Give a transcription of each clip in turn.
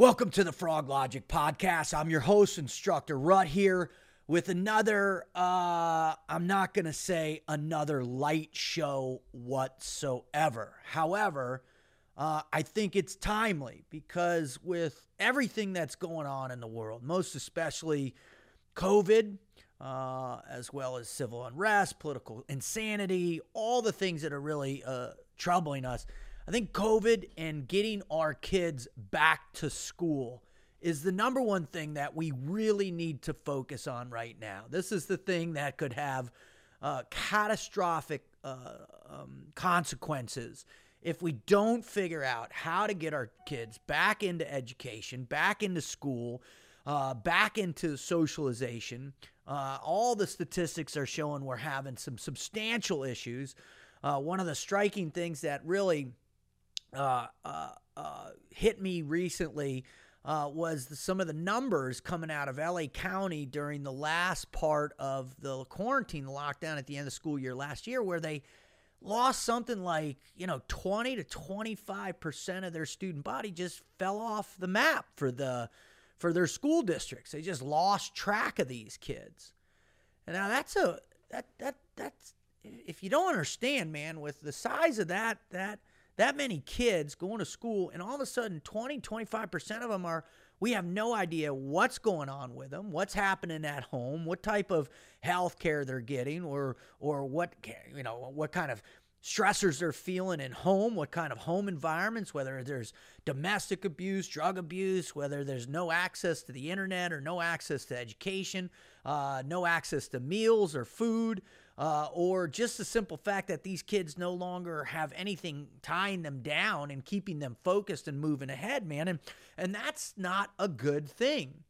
Welcome to the Frog Logic Podcast. I'm your host, Instructor Rut, here with another, uh, I'm not going to say another light show whatsoever. However, uh, I think it's timely because with everything that's going on in the world, most especially COVID, uh, as well as civil unrest, political insanity, all the things that are really uh, troubling us. I think COVID and getting our kids back to school is the number one thing that we really need to focus on right now. This is the thing that could have uh, catastrophic uh, um, consequences if we don't figure out how to get our kids back into education, back into school, uh, back into socialization. Uh, all the statistics are showing we're having some substantial issues. Uh, one of the striking things that really uh, uh, uh, hit me recently uh, was the, some of the numbers coming out of LA County during the last part of the quarantine, the lockdown at the end of school year last year, where they lost something like you know 20 to 25 percent of their student body just fell off the map for the for their school districts. They just lost track of these kids. And now that's a that that that's if you don't understand, man, with the size of that that that many kids going to school and all of a sudden 20 25% of them are we have no idea what's going on with them what's happening at home what type of health care they're getting or or what you know what kind of stressors they're feeling in home, what kind of home environments, whether there's domestic abuse, drug abuse, whether there's no access to the internet or no access to education, uh, no access to meals or food, uh, or just the simple fact that these kids no longer have anything tying them down and keeping them focused and moving ahead, man. And, and that's not a good thing.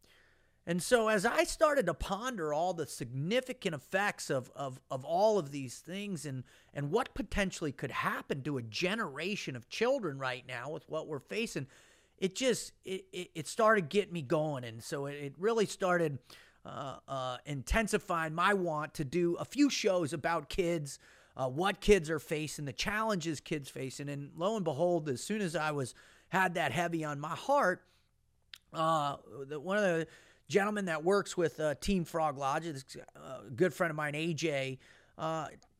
And so, as I started to ponder all the significant effects of, of, of all of these things and, and what potentially could happen to a generation of children right now with what we're facing, it just it, it, started getting me going. And so, it, it really started uh, uh, intensifying my want to do a few shows about kids, uh, what kids are facing, the challenges kids facing. And lo and behold, as soon as I was had that heavy on my heart, uh, the, one of the gentlemen that works with uh, Team Frog Logic, a uh, good friend of mine, AJ,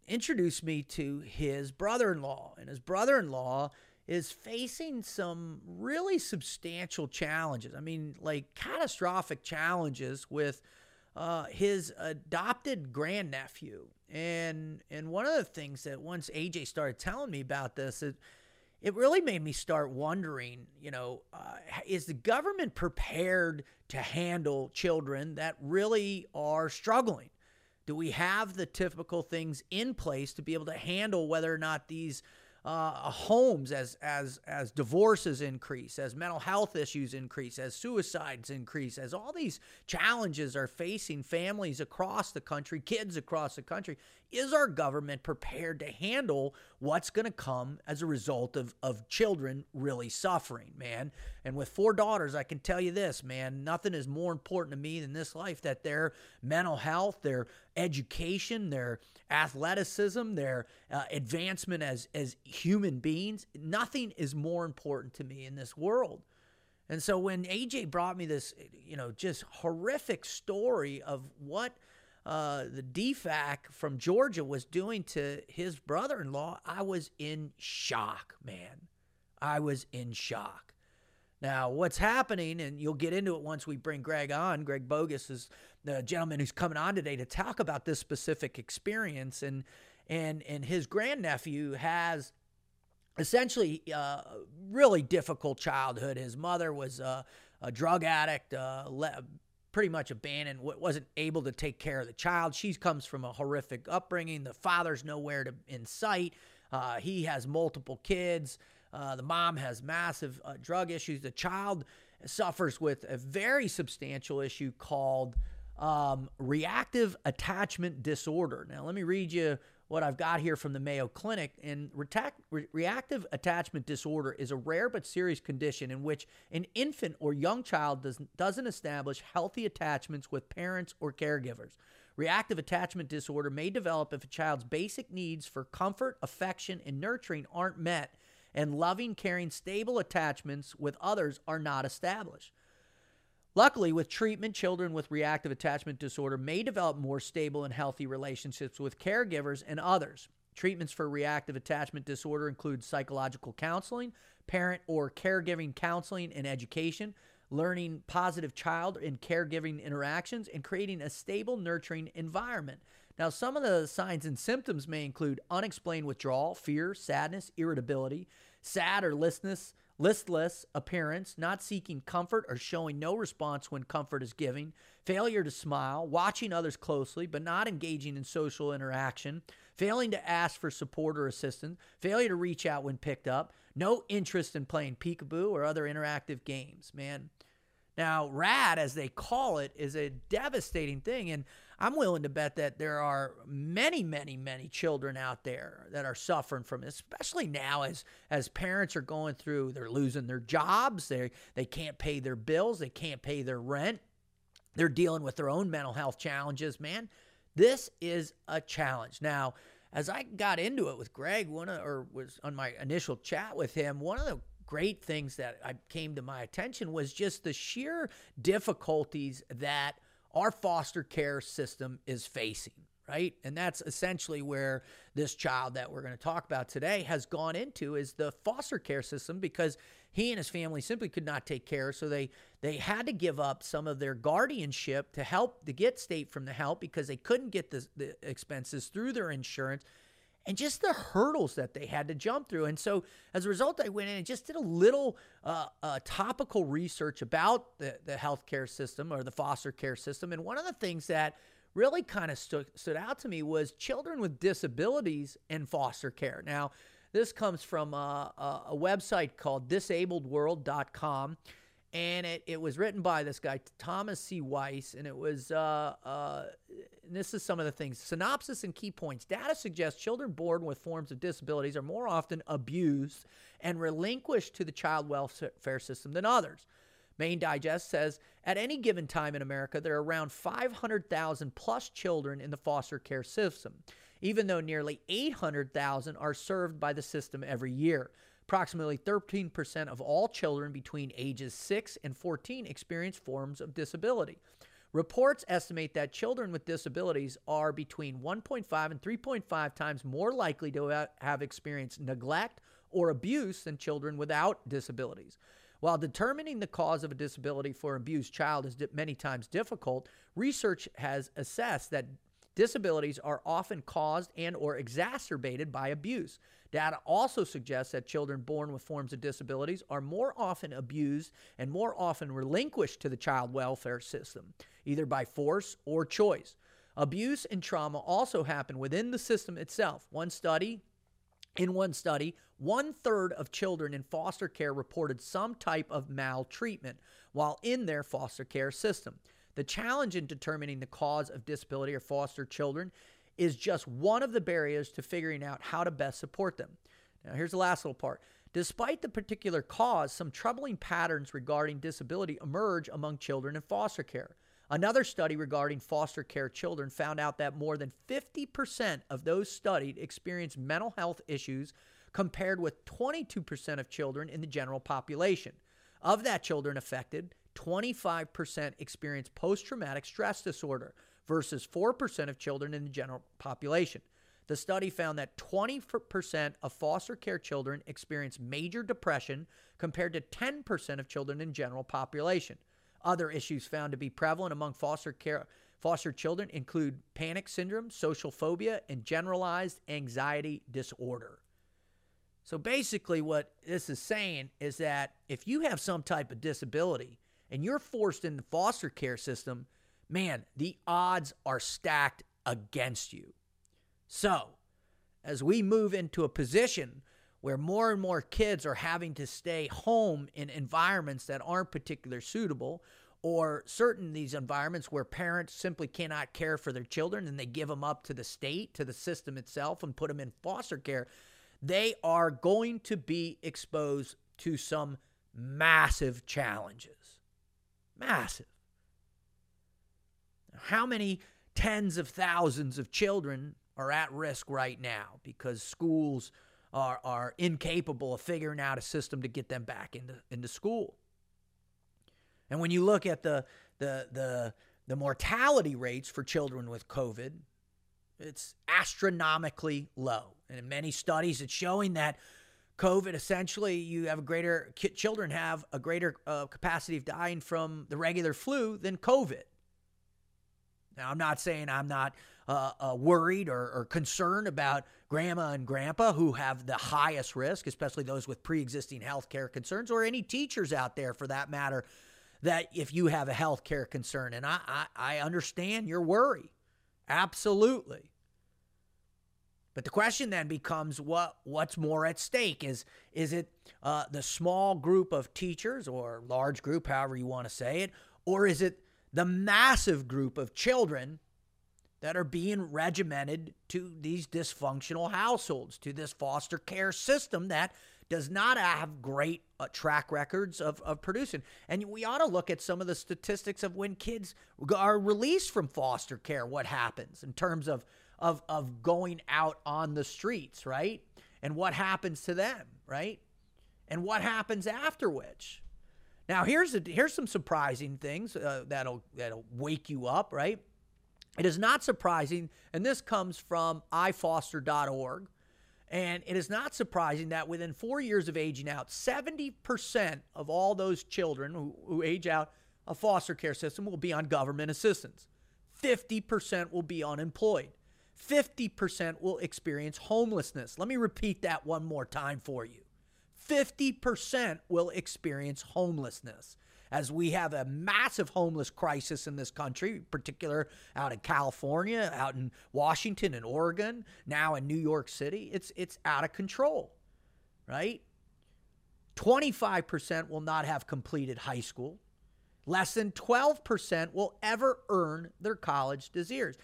introduced me to his brother in law. And his brother in law is facing some really substantial challenges. I mean, like catastrophic challenges with uh, his adopted grandnephew. And and one of the things that once AJ started telling me about this, it, it really made me start wondering, you know, uh, is the government prepared to handle children that really are struggling? Do we have the typical things in place to be able to handle whether or not these uh, homes as as as divorces increase, as mental health issues increase, as suicides increase, as all these challenges are facing families across the country, kids across the country, is our government prepared to handle what's going to come as a result of, of children really suffering, man? And with four daughters, I can tell you this, man, nothing is more important to me than this life that their mental health, their education, their athleticism, their uh, advancement as, as human beings, nothing is more important to me in this world. And so when AJ brought me this, you know, just horrific story of what – uh, the DFCS from Georgia was doing to his brother in law, I was in shock, man. I was in shock. Now, what's happening, and you'll get into it once we bring Greg on. Greg Boggus is the gentleman who's coming on today to talk about this specific experience, and and and his grandnephew has essentially uh, really difficult childhood. His mother was uh, a drug addict, uh, pretty much abandoned, wasn't able to take care of the child. She comes from a horrific upbringing. The father's nowhere to in sight. Uh, he has multiple kids. Uh, the mom has massive uh, drug issues. The child suffers with a very substantial issue called um, reactive attachment disorder. Now, let me read you what I've got here from the Mayo Clinic. And re- reactive attachment disorder is a rare but serious condition in which an infant or young child does, doesn't establish healthy attachments with parents or caregivers. Reactive attachment disorder may develop if a child's basic needs for comfort, affection, and nurturing aren't met and loving, caring, stable attachments with others are not established. Luckily, with treatment, children with reactive attachment disorder may develop more stable and healthy relationships with caregivers and others. Treatments for reactive attachment disorder include psychological counseling, parent or caregiving counseling and education, learning positive child and caregiving interactions, and creating a stable, nurturing environment. Now, some of the signs and symptoms may include unexplained withdrawal, fear, sadness, irritability, sad or listless, listless appearance, not seeking comfort or showing no response when comfort is given, failure to smile, watching others closely but not engaging in social interaction, failing to ask for support or assistance, failure to reach out when picked up, no interest in playing peekaboo or other interactive games, man. Now, RAD, as they call it, is a devastating thing. And I'm willing to bet that there are many, many, many children out there that are suffering from it, especially now as as parents are going through, they're losing their jobs, they they can't pay their bills, they can't pay their rent, they're dealing with their own mental health challenges. Man, this is a challenge. Now, as I got into it with Greg, one of, or was on my initial chat with him, one of the great things that I came to my attention was just the sheer difficulties that our foster care system is facing, right? And that's essentially where this child that we're going to talk about today has gone into is the foster care system because he and his family simply could not take care so they they had to give up some of their guardianship to help to get state from the help because they couldn't get the, the expenses through their insurance and just the hurdles that they had to jump through. And so as a result, I went in and just did a little uh, uh, topical research about the, the healthcare system or the foster care system. And one of the things that really kind of stood, stood out to me was children with disabilities in foster care. Now, this comes from a, a, a website called disabledworld.com and it, it was written by this guy thomas c. Weiss and it was uh, uh, this is some of the things. Synopsis and key points. Data suggests children born with forms of disabilities are more often abused and relinquished to the child welfare system than others. Main digest says at any given time in america there are around 500000 plus children in the foster care system even though nearly 800000 are served by the system every year Approximately 13% of all children between ages 6 and 14 experience forms of disability. Reports estimate that children with disabilities are between 1.5 and 3.5 times more likely to have experienced neglect or abuse than children without disabilities. While determining the cause of a disability for an abused child is many times difficult, research has assessed that disabilities are often caused and or exacerbated by abuse. Data also suggests that children born with forms of disabilities are more often abused and more often relinquished to the child welfare system, either by force or choice. Abuse and trauma also happen within the system itself. One study, in one study, one third of children in foster care reported some type of maltreatment while in their foster care system. The challenge in determining the cause of disability or foster children is just one of the barriers to figuring out how to best support them. Now, here's the last little part. Despite the particular cause, some troubling patterns regarding disability emerge among children in foster care. Another study regarding foster care children found out that more than 50% of those studied experienced mental health issues, compared with 22% of children in the general population. Of that children affected, 25% experience post traumatic stress disorder, versus 4% of children in the general population. The study found that 20% of foster care children experience major depression compared to 10% of children in general population. Other issues found to be prevalent among foster care foster children include panic syndrome, social phobia, and generalized anxiety disorder. So basically what this is saying is that if you have some type of disability and you're forced in the foster care system, man, the odds are stacked against you. So, as we move into a position where more and more kids are having to stay home in environments that aren't particularly suitable, or certain these environments where parents simply cannot care for their children and they give them up to the state, to the system itself, and put them in foster care, they are going to be exposed to some massive challenges. Massive. How many tens of thousands of children are at risk right now because schools are, are incapable of figuring out a system to get them back into, into school. And when you look at the, the, the, the mortality rates for children with COVID, it's astronomically low. And in many studies, it's showing that COVID essentially, you have a greater, children have a greater uh, capacity of dying from the regular flu than COVID. Now, I'm not saying I'm not uh, uh, worried or, or, concerned about grandma and grandpa who have the highest risk, especially those with pre existing health care concerns, or any teachers out there for that matter, that if you have a health care concern. And I, I, I understand your worry. Absolutely. But the question then becomes what what's more at stake is is it uh, the small group of teachers or large group, however you want to say it, or is it the massive group of children that are being regimented to these dysfunctional households, to this foster care system that does not have great uh, track records of, of producing. And we ought to look at some of the statistics of when kids are released from foster care, what happens in terms of, of, of going out on the streets, right? And what happens to them, right? And what happens after which. Now here's a, here's some surprising things uh, that'll that'll wake you up, right? It is not surprising, and this comes from ifoster.org, and it is not surprising that within four years of aging out, 70% of all those children who, who age out of foster care system will be on government assistance. 50% will be unemployed. 50% will experience homelessness. Let me repeat that one more time for you. 50% will experience homelessness as we have a massive homeless crisis in this country, particular out in California, out in Washington and Oregon, now in New York City. It's it's out of control. Right? 25% will not have completed high school. Less than 12% will ever earn their college desirs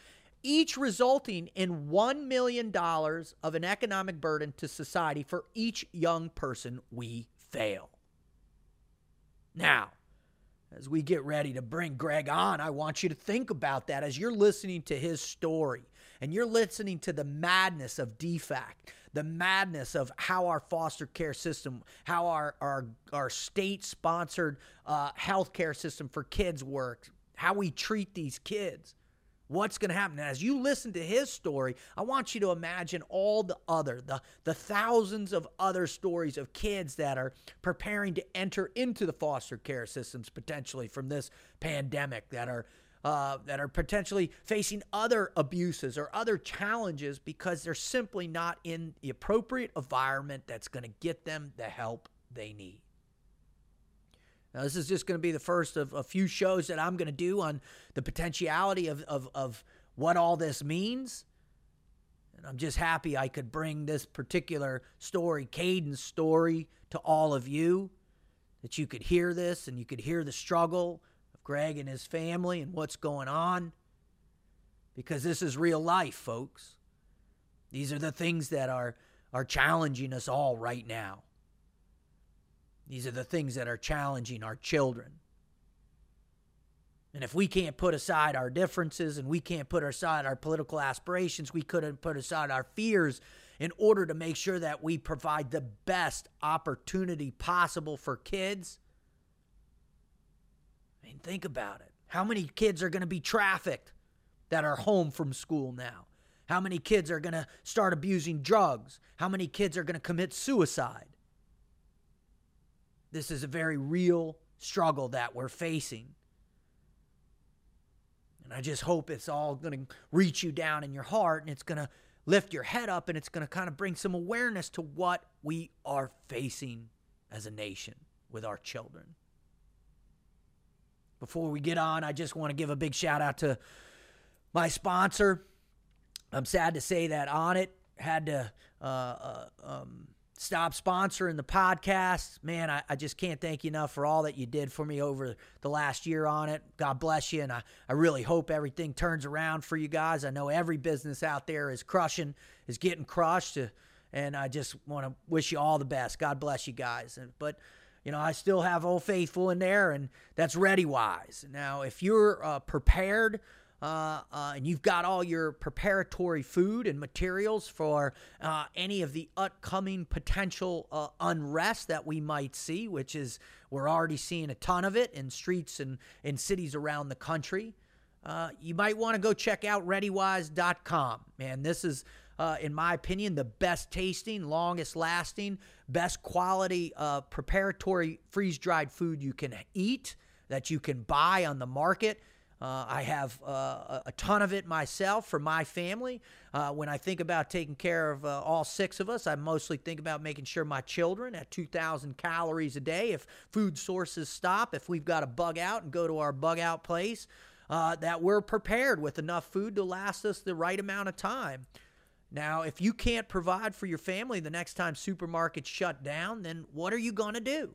each resulting in $1 million of an economic burden to society for each young person we fail. Now, as we get ready to bring Greg on, I want you to think about that as you're listening to his story and you're listening to the madness of DFCS, the madness of how our foster care system, how our, our, our state sponsored uh, health care system for kids works, how we treat these kids what's going to happen. as you listen to his story, I want you to imagine all the other, the, the thousands of other stories of kids that are preparing to enter into the foster care systems potentially from this pandemic that are. Uh, that are potentially facing other abuses or other challenges because they're simply not in the appropriate environment that's going to get them the help they need. Now, this is just going to be the first of a few shows that I'm going to do on the potentiality of, of, of what all this means. And I'm just happy I could bring this particular story, Kayden's story, to all of you, that you could hear this and you could hear the struggle of Greg and his family and what's going on. Because this is real life, folks. These are the things that are, are challenging us all right now. These are the things that are challenging our children. And if we can't put aside our differences and we can't put aside our political aspirations, we couldn't put aside our fears in order to make sure that we provide the best opportunity possible for kids. I mean, think about it. How many kids are going to be trafficked that are home from school now? How many kids are going to start abusing drugs? How many kids are going to commit suicide? This is a very real struggle that we're facing. And I just hope it's all going to reach you down in your heart and it's going to lift your head up and it's going to kind of bring some awareness to what we are facing as a nation with our children. Before we get on, I just want to give a big shout out to my sponsor. I'm sad to say that Onnit had to uh, uh, um, stop sponsoring the podcast. Man, I, I, just can't thank you enough for all that you did for me over the last year on it. God bless you. And I, I really hope everything turns around for you guys. I know every business out there is crushing, is getting crushed. Uh, and I just want to wish you all the best. God bless you guys. But, you know, I still have Old Faithful in there, and that's ReadyWise. Now, if you're uh, prepared, uh, uh, and you've got all your preparatory food and materials for uh, any of the upcoming potential uh, unrest that we might see, which is we're already seeing a ton of it in streets and in cities around the country. Uh, you might want to go check out ReadyWise.com. Man, this is, uh, in my opinion, the best tasting, longest lasting, best quality preparatory freeze dried food you can eat that you can buy on the market. Uh, I have uh, a ton of it myself for my family. Uh, when I think about taking care of uh, all six of us, I mostly think about making sure my children at 2,000 calories a day, if food sources stop, if we've got to bug out and go to our bug out place, uh, that we're prepared with enough food to last us the right amount of time. Now, if you can't provide for your family the next time supermarkets shut down, then what are you going to do?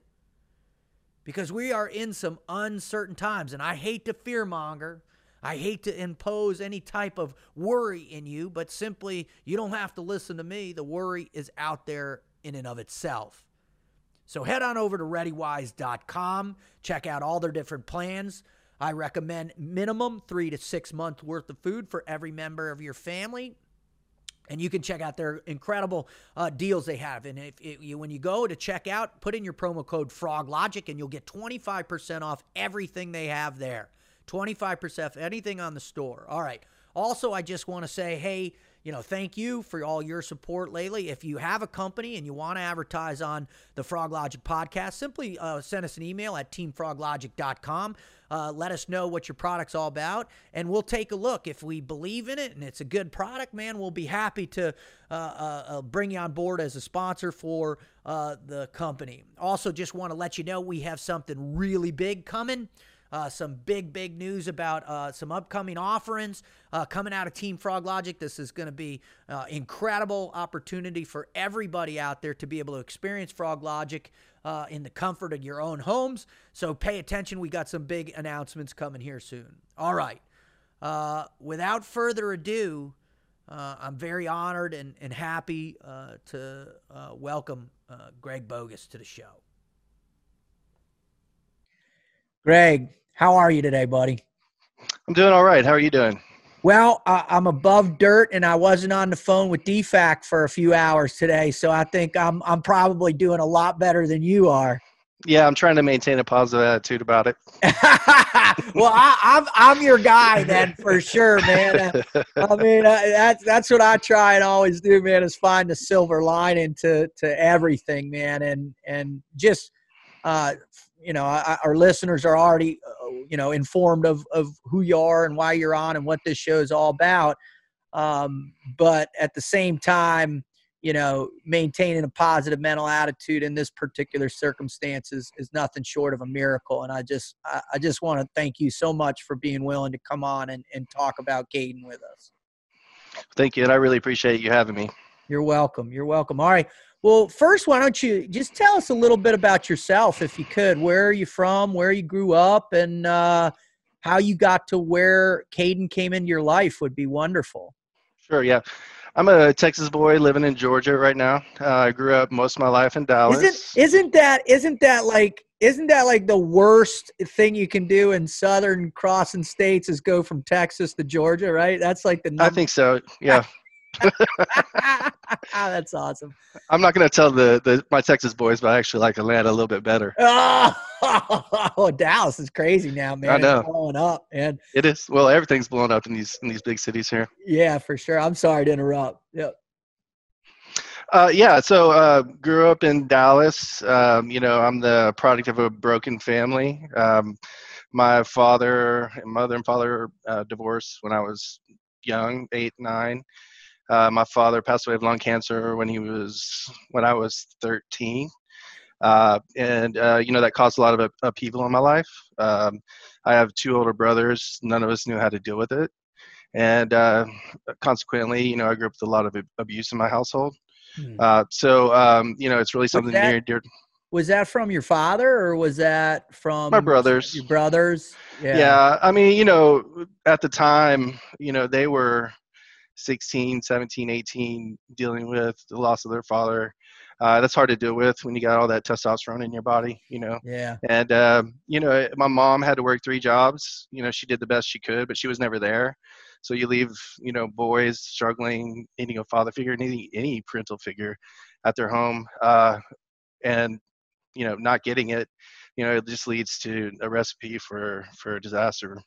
Because we are in some uncertain times. And I hate to fearmonger. I hate to impose any type of worry in you, but simply you don't have to listen to me. The worry is out there in and of itself. So head on over to readywise.com, check out all their different plans. I recommend minimum three to six months worth of food for every member of your family and you can check out their incredible uh, deals they have. And if, you, when you go to check out, put in your promo code FrogLogic, and you'll get 25% off everything they have there. 25% off anything on the store. All right. Also, I just want to say, hey, you know, thank you for all your support lately. If you have a company and you want to advertise on the Frog Logic podcast, simply uh, send us an email at teamfroglogic.com. Uh, let us know what your product's all about, and we'll take a look. If we believe in it and it's a good product, man, we'll be happy to uh, uh, uh bring you on board as a sponsor for uh, the company. Also, just want to let you know we have something really big coming. Uh, some big, big news about uh, some upcoming offerings uh, coming out of Team Frog Logic. This is going to be uh, incredible opportunity for everybody out there to be able to experience Frog Logic uh, in the comfort of your own homes. So pay attention. We got some big announcements coming here soon. All right. Uh, without further ado, I'm very honored and, and happy to welcome Greg Boggus to the show. Greg, how are you today, buddy? I'm doing all right. How are you doing? Well, I'm above dirt, and I wasn't on the phone with DFCS for a few hours today, so I think I'm I'm probably doing a lot better than you are. Yeah, I'm trying to maintain a positive attitude about it. well, I, am I'm, I'm your guy then for sure, man. I mean, uh, that's that's what I try and always do, man. Is find the silver lining to to everything, man, and and just uh, you know, I, our listeners are already, uh, you know, informed of, of who you are and why you're on and what this show is all about. Um, but at the same time, you know, maintaining a positive mental attitude in this particular circumstances is nothing short of a miracle. And I just, I, I just want to thank you so much for being willing to come on and, and talk about Kayden with us. Thank you. And I really appreciate you having me. You're welcome. You're welcome. All right. Well, first, why don't you just tell us a little bit about yourself, if you could? Where are you from? Where you grew up, and uh, how you got to where Kayden came into your life would be wonderful. Sure. Yeah. I'm a Texas boy living in Georgia right now. Uh, I grew up most of my life in Dallas. Isn't, isn't that isn't that like isn't that like the worst thing you can do in southern crossing states is go from Texas to Georgia, right? That's like the number. I think so. Yeah. That's awesome. I'm not going to tell the, the my Texas boys, but I actually like Atlanta a little bit better. Oh, Dallas is crazy now, man. I know. It's blowing up, man. It is. Well, everything's blowing up in these in these big cities here. Yeah, for sure. I'm sorry to interrupt. Yep. Uh, yeah, so uh, grew up in Dallas. Um, you know, I'm the product of a broken family. Um, my father and mother and father uh, divorced when I was young, eight, nine. Uh, my father passed away of lung cancer when he was when I was 13, uh, and uh, you know that caused a lot of upheaval in my life. Um, I have two older brothers. None of us knew how to deal with it, and uh, consequently, you know, I grew up with a lot of abuse in my household. Mm. so um, you know, it's really something that, near dear. Was that from your father, or was that from my brothers? Your brothers? Yeah. yeah. I mean, you know, at the time, you know, they were 16, 17, 18, dealing with the loss of their father. uh, that's hard to deal with when you got all that testosterone in your body, you know. Yeah. And uh, you know, my mom had to work three jobs. You know, she did the best she could, but she was never there. So you leave, you know, boys struggling, needing a father figure, needing any parental figure at their home, uh, and you know, not getting it. You know, it just leads to a recipe for for disaster.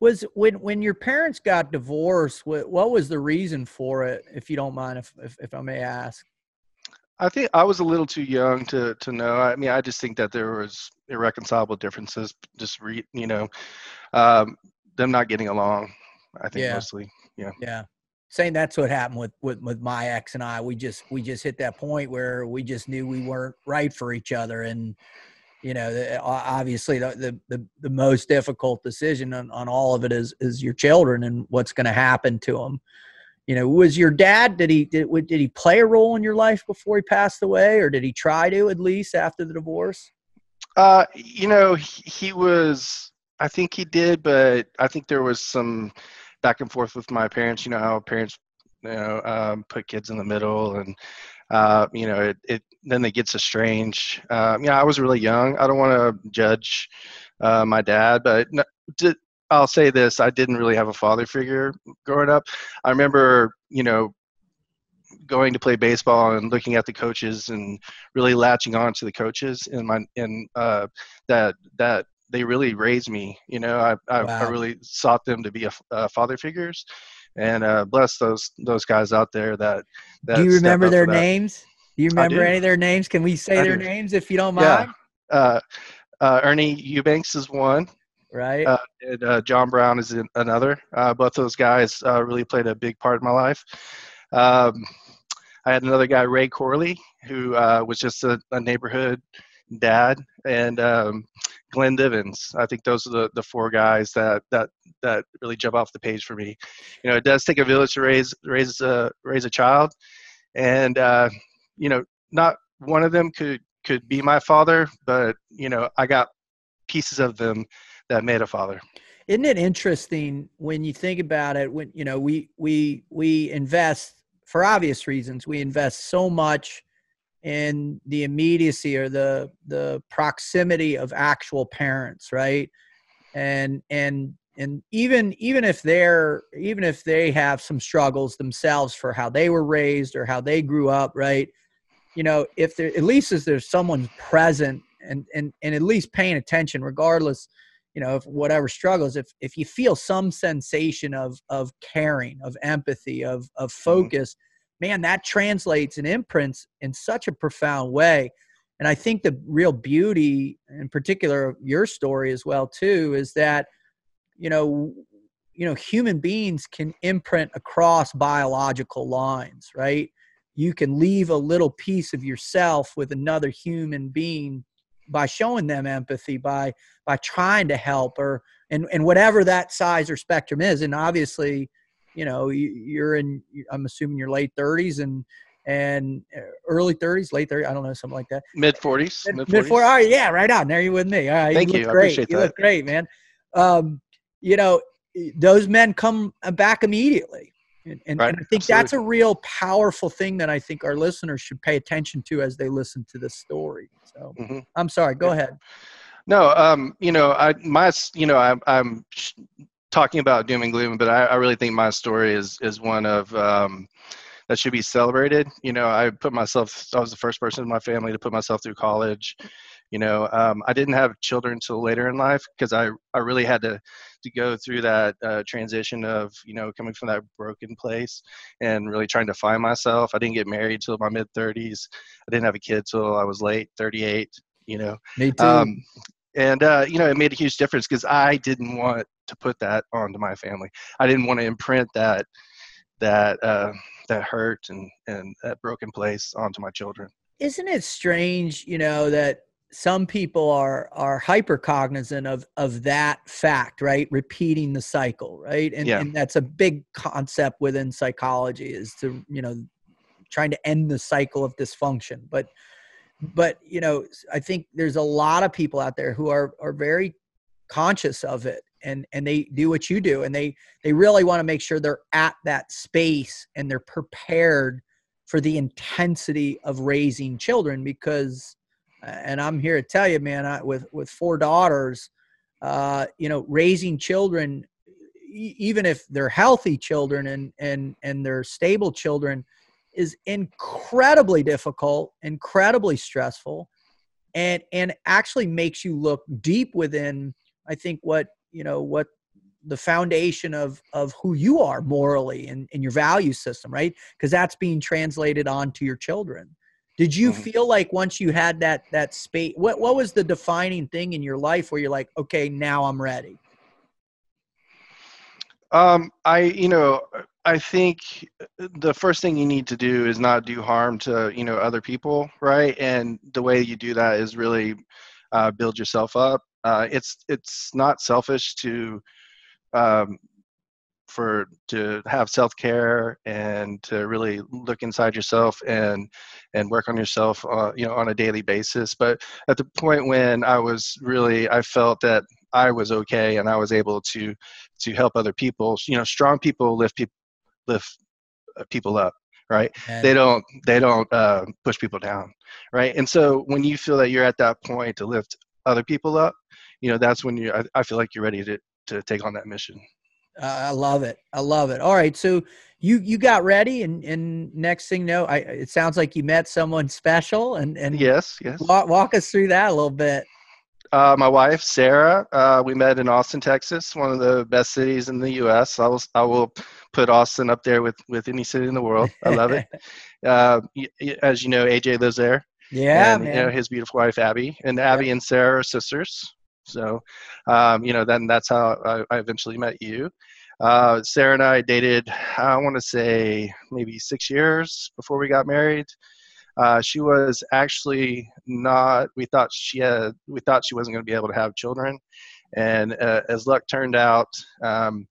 Was when when your parents got divorced, what, what was the reason for it? If you don't mind, if, if if I may ask. I think I was a little too young to to know. I mean, I just think that there was irreconcilable differences. Just re, you know, um, them not getting along. I think Yeah. mostly. Yeah. Yeah. Saying that's what happened with, with with my ex and I. We just we just hit that point where we just knew we weren't right for each other, and you know, obviously the, the the the most difficult decision on, on all of it is is your children and what's going to happen to them. You know, was your dad did he did did he play a role in your life before he passed away, or did he try to at least after the divorce? Uh, you know, he, he was. I think he did, but I think there was some back and forth with my parents. You know how parents, you know, um, put kids in the middle, and uh, you know, it, it then it gets estranged. Um, know, I was really young. I don't want to judge uh, my dad, but no, I'll say this: I didn't really have a father figure growing up. I remember, you know, going to play baseball and looking at the coaches and really latching on to the coaches and my and uh, that that they really raised me. You know, I I, I really sought them to be a, f- uh, father figures, and uh, bless those those guys out there that. that Do you remember their names? Do you remember do. any of their names? Can we say I their do. names if you don't mind? Yeah. Uh, uh, Ernie Eubanks is one, Right. uh, and uh, John Brown is in another. Uh, both those guys uh, really played a big part in my life. Um, I had another guy, Ray Corley, who uh, was just a, a neighborhood dad, and um, Glenn Divins. I think those are the, the four guys that, that that really jump off the page for me. You know, it does take a village to raise raise a raise a child, and uh, you know, not one of them could could be my father, but you know, I got pieces of them that made a father. Isn't it interesting when you think about it? When you know we we we invest for obvious reasons. We invest so much in the immediacy or the the proximity of actual parents, right? And and and even even if they're even if they have some struggles themselves for how they were raised or how they grew up, right? You know, if there at least there's someone present and and and at least paying attention, regardless you know, if whatever struggles, if if you feel some sensation of of caring, of empathy, of of mm-hmm. focus, man, that translates and imprints in such a profound way. And I think the real beauty, in particular, your story as well too, is that you know, you know, human beings can imprint across biological lines, right? You can leave a little piece of yourself with another human being by showing them empathy, by by trying to help, or and and whatever that size or spectrum is. And obviously, you know, you, you're in. I'm assuming your late 30s and and uh, early 30s, late 30s. I don't know, something like that. Mid forties. Mid 40s. All right, yeah, right on. There you with me. All right, Thank you. you. Look I great. appreciate you that. look great, man. Um, you know, those men come back immediately. And, and, Right, and I think that's a real powerful thing that I think our listeners should pay attention to as they listen to this story. So Mhm. I'm sorry. Go Yeah. ahead. No, um, you know, I my you know, I'm I'm talking about doom and gloom, but I, I really think my story is is one of um, that should be celebrated. You know, I put myself. I was the first person in my family to put myself through college. You know, um, I didn't have children until later in life because I I really had to to go through that uh, transition of you know coming from that broken place and really trying to find myself. I didn't get married till my mid 30s. I didn't have a kid till I was late 38. You know, Me too. um, and uh, you know it made a huge difference because i didn't want to put that onto my family i didn't want to imprint that that uh, that hurt and and that broken place onto my children Isn't it strange, you know, that some people are are hyper cognizant of of that fact, right? Repeating the cycle, right? And Yeah. and that's a big concept within psychology is to, you know, trying to end the cycle of dysfunction. But but you know, I think there's a lot of people out there who are are very conscious of it and and they do what you do and they they really want to make sure they're at that space and they're prepared for the intensity of raising children because and i'm here to tell you man I, with with four daughters uh, you know raising children even if they're healthy children and and and they're stable children is incredibly difficult incredibly stressful and and actually makes you look deep within i think what you know what the foundation of of who you are morally and, in your value system right? Because that's being translated onto your children. Did you mm-hmm. feel like once you had that that space what what was the defining thing in your life where you're like okay now i'm ready um i you know i think the first thing you need to do is not do harm to you know other people right? And the way you do that is really uh, build yourself up uh, it's it's not selfish to um, for to have self care and to really look inside yourself and and work on yourself, uh, you know, on a daily basis. But at the point when I was really, I felt that I was okay and I was able to to help other people. You know, strong people lift people lift uh, people up right they don't they don't uh, push people down right and so when you feel that you're at that point to lift other people up you know that's when you I, I feel like you're ready to to take on that mission. Uh, I love it. I love it. All right, so you you got ready, and and next thing you know, I it sounds like you met someone special, and and yes, yes. Walk, walk us through that a little bit. Uh, my wife Sarah, uh, we met in Austin, Texas, one of the best cities in the U.S. I will I will put Austin up there with with any city in the world. I love it. uh, as you know, AJ lives there. Yeah, and, man. You know his beautiful wife Abby, and Abby yeah. and Sarah are sisters. So, um, you know, then that's how I, I eventually met you. Uh, Sarah and I dated, I want to say maybe six years before we got married. Uh, she was actually not. We thought she had. We thought she wasn't going to be able to have children, and uh, as luck turned out, um,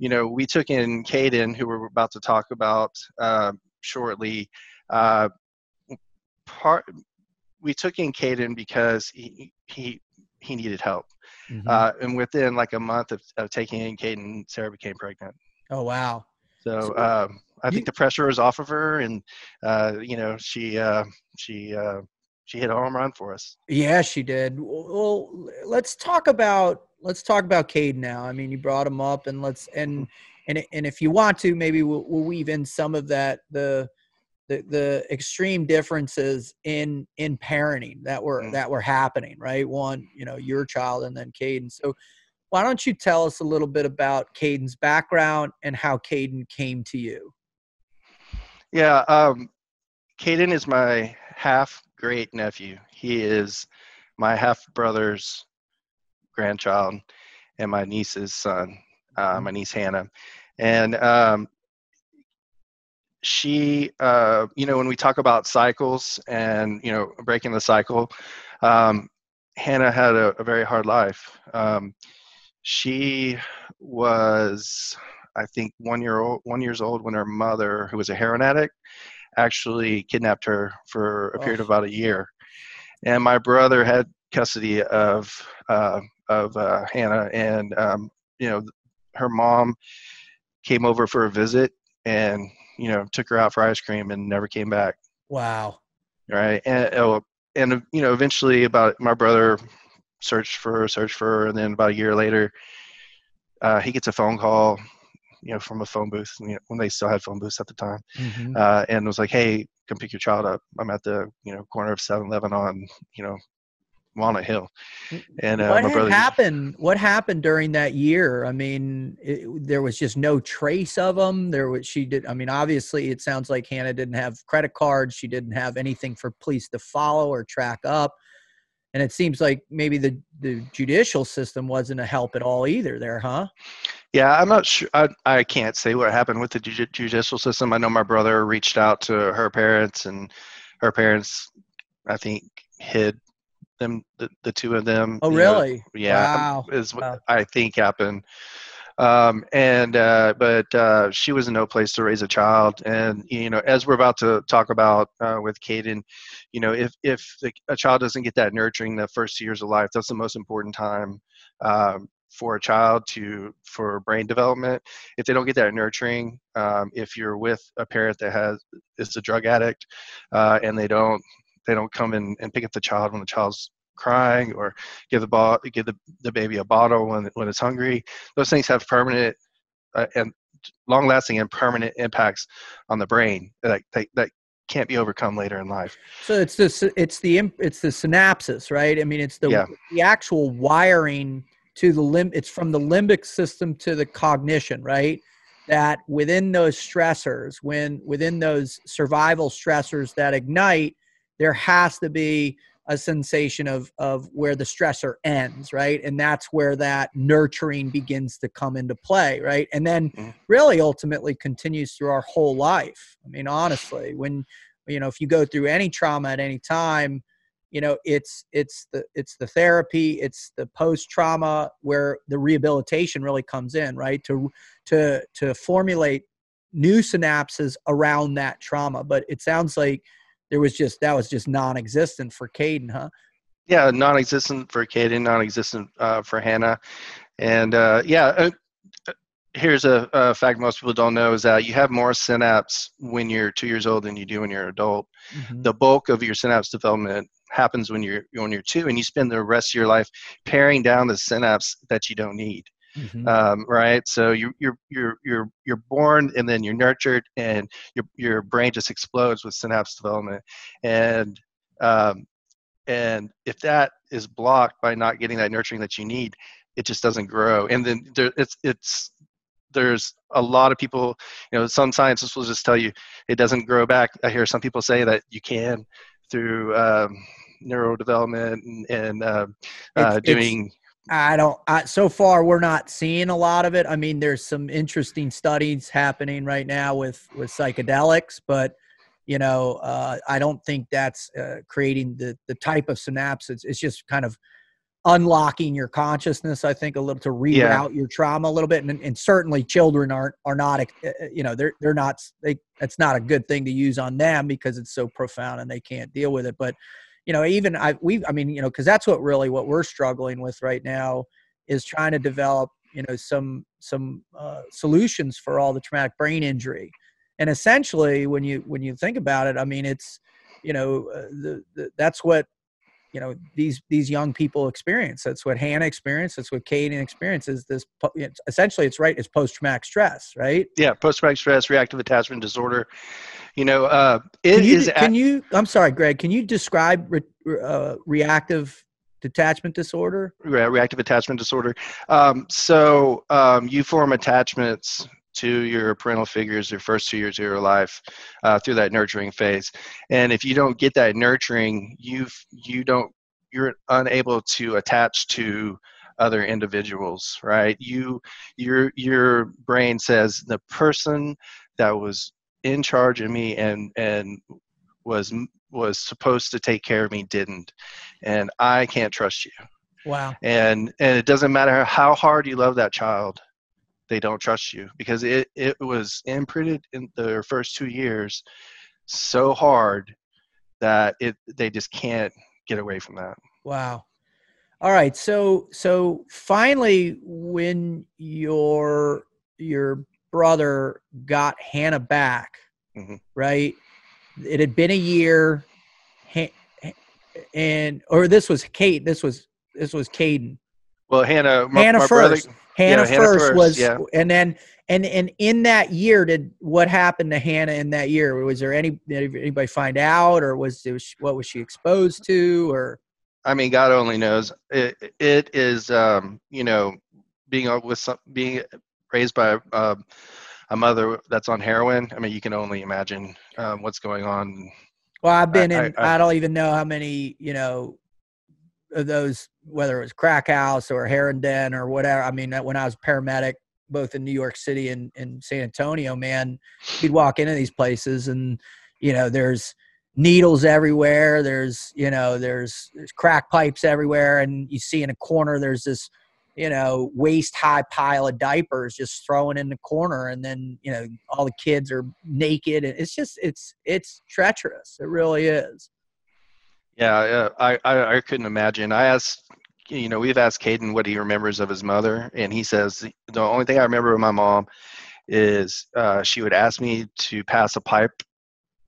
you know, we took in Kayden, who we're about to talk about uh, shortly. Uh, part we took in Kayden because he he he needed help. Mm-hmm. Uh, and within like a month of, of taking in Kayden, Sarah became pregnant. Oh wow! So um, I you, think the pressure was off of her, and uh, you know she uh, she uh, she hit a home run for us. Yeah, she did. Well, let's talk about let's talk about Kayden now. I mean, you brought him up, and let's and and and if you want to, maybe we'll, we'll weave in some of that the the the extreme differences in in parenting that were mm. that were happening right? One you know your child and then Kayden. So why don't you tell us a little bit about Kayden's background and how Kayden came to you? Yeah um Kayden is my half great nephew. He is my half brother's grandchild and my niece's son uh, mm. my niece Hannah. And um, she, uh, you know, when we talk about cycles and you know breaking the cycle, um, Hannah had a, a, very hard life. Um, she was, I think, one year old, one years old when her mother, who was a heroin addict, actually kidnapped her for a period oh. of about a year, and my brother had custody of uh, of uh, Hannah, and um, you know, her mom came over for a visit and you know, took her out for ice cream and never came back. Wow. Right. And, oh, and you know, eventually about my brother searched for her, searched for her. And then about a year later, uh, he gets a phone call, you know, from a phone booth you know, when they still had phone booths at the time. Mm-hmm. Uh, and was like, Hey, come pick your child up. I'm at the, you know, corner of 7-Eleven on, you know, Walnut Hill. And uh, what my brother happened? What happened during that year? I mean, it, there was just no trace of them. There was she did. I mean, obviously, it sounds like Hannah didn't have credit cards. She didn't have anything for police to follow or track up. And it seems like maybe the the judicial system wasn't a help at all either. There, huh? Yeah, I'm not sure. I, I can't say what happened with the judicial system. I know my brother reached out to her parents, and her parents, I think, hid them the, the two of them oh really know, yeah wow. is what wow. i think happened um, and uh, but uh, she was in no place to raise a child and you know as we're about to talk about uh, with Kayden you know if if the, a child doesn't get that nurturing the first years of life that's the most important time um, for a child to for brain development if they don't get that nurturing um, if you're with a parent that has is a drug addict uh, and they don't they don't come in and pick up the child when the child's crying or give the ball give the, the baby a bottle when when it's hungry those things have permanent uh, and long lasting and permanent impacts on the brain that, that that can't be overcome later in life. So it's the it's the it's the synapses, right? I mean, it's the yeah. the actual wiring to the limb. It's from the limbic system to the cognition, right? That within those stressors, when within those survival stressors that ignite, there has to be a sensation of of where the stressor ends right? And that's where that nurturing begins to come into play right? And then mm-hmm. really ultimately continues through our whole life. I mean honestly when you know if you go through any trauma at any time you know it's it's the it's the therapy it's the post trauma where the rehabilitation really comes in right? To to to formulate new synapses around that trauma. But it sounds like there was just that was just non-existent for Kayden, huh? Yeah, non-existent for Kayden, non-existent uh, for Hannah, and uh, yeah. Uh, here's a, a, fact most people don't know is that you have more synapse when you're two years old than you do when you're an adult. Mm-hmm. The bulk of your synapse development happens when you're when you're two, and you spend the rest of your life paring down the synapse that you don't need. Mm-hmm. Um, right? So you, you're you're you're you're born and then you're nurtured, and your your brain just explodes with synapse development, and um, and if that is blocked by not getting that nurturing that you need, it just doesn't grow. And then there, it's it's there's a lot of people, you know, some scientists will just tell you it doesn't grow back. I hear some people say that you can through um, neurodevelopment and, and uh, uh, doing I don't. I, so far, we're not seeing a lot of it. I mean, there's some interesting studies happening right now with with psychedelics, but you know, uh, I don't think that's uh, creating the the type of synapses. It's just kind of unlocking your consciousness. I think a little to reroute yeah. your trauma a little bit, and, and certainly children aren't are not. Uh, uh, you know, they're they're not. They it's not a good thing to use on them because it's so profound and they can't deal with it. But you know, even I we I mean, you know, because that's what really what we're struggling with right now is trying to develop you know some some uh, solutions for all the traumatic brain injury. And essentially when you when you think about it i mean it's you know uh, the, the, that's what you know these these young people experience. That's what hannah experienced. That's what Kayden experiences this it's, essentially it's right it's post-traumatic stress right? Yeah post-traumatic stress reactive attachment disorder. You know uh it can you, is can you i'm sorry greg can you describe re, uh, reactive detachment disorder? Yeah, reactive attachment disorder. Um, so um, you form attachments to your parental figures your first two years of your life uh, through that nurturing phase. And if you don't get that nurturing you you don't you're unable to attach to other individuals right? You your your brain says the person that was in charge of me and and was was supposed to take care of me didn't. And i can't trust you. Wow. And and it doesn't matter how hard you love that child they don't trust you because it, it was imprinted in their first two years so hard that it they just can't get away from that. Wow. All right so so finally when your your brother got hannah back mm-hmm. right it had been a year and or this was kate this was this was kayden. Well hannah my, hannah my first. brother, Hannah, yeah, first, first, was, yeah. and then and and in that year, did what happened to Hannah in that year? Was there any did anybody find out, or was it was, what was she exposed to, or? I mean, God only knows. It it is, um, you know, being with some, being raised by uh, a mother that's on heroin. I mean, you can only imagine um, what's going on. Well, I've been I, in. I, I, I don't even know how many you know of those, whether it was crack house or heroin den or whatever. I mean, when I was paramedic, both in New York City and, and San Antonio, man, you'd walk into these places and, you know, there's needles everywhere. There's, you know, there's, there's crack pipes everywhere. And you see in a corner, there's this, you know, waist high pile of diapers just thrown in the corner. And then, you know, all the kids are naked. And it's just, it's, it's treacherous. It really is. Yeah, I, I, I couldn't imagine. I asked you know, we've asked Kayden what he remembers of his mother, and he says the only thing I remember of my mom is uh, she would ask me to pass a pipe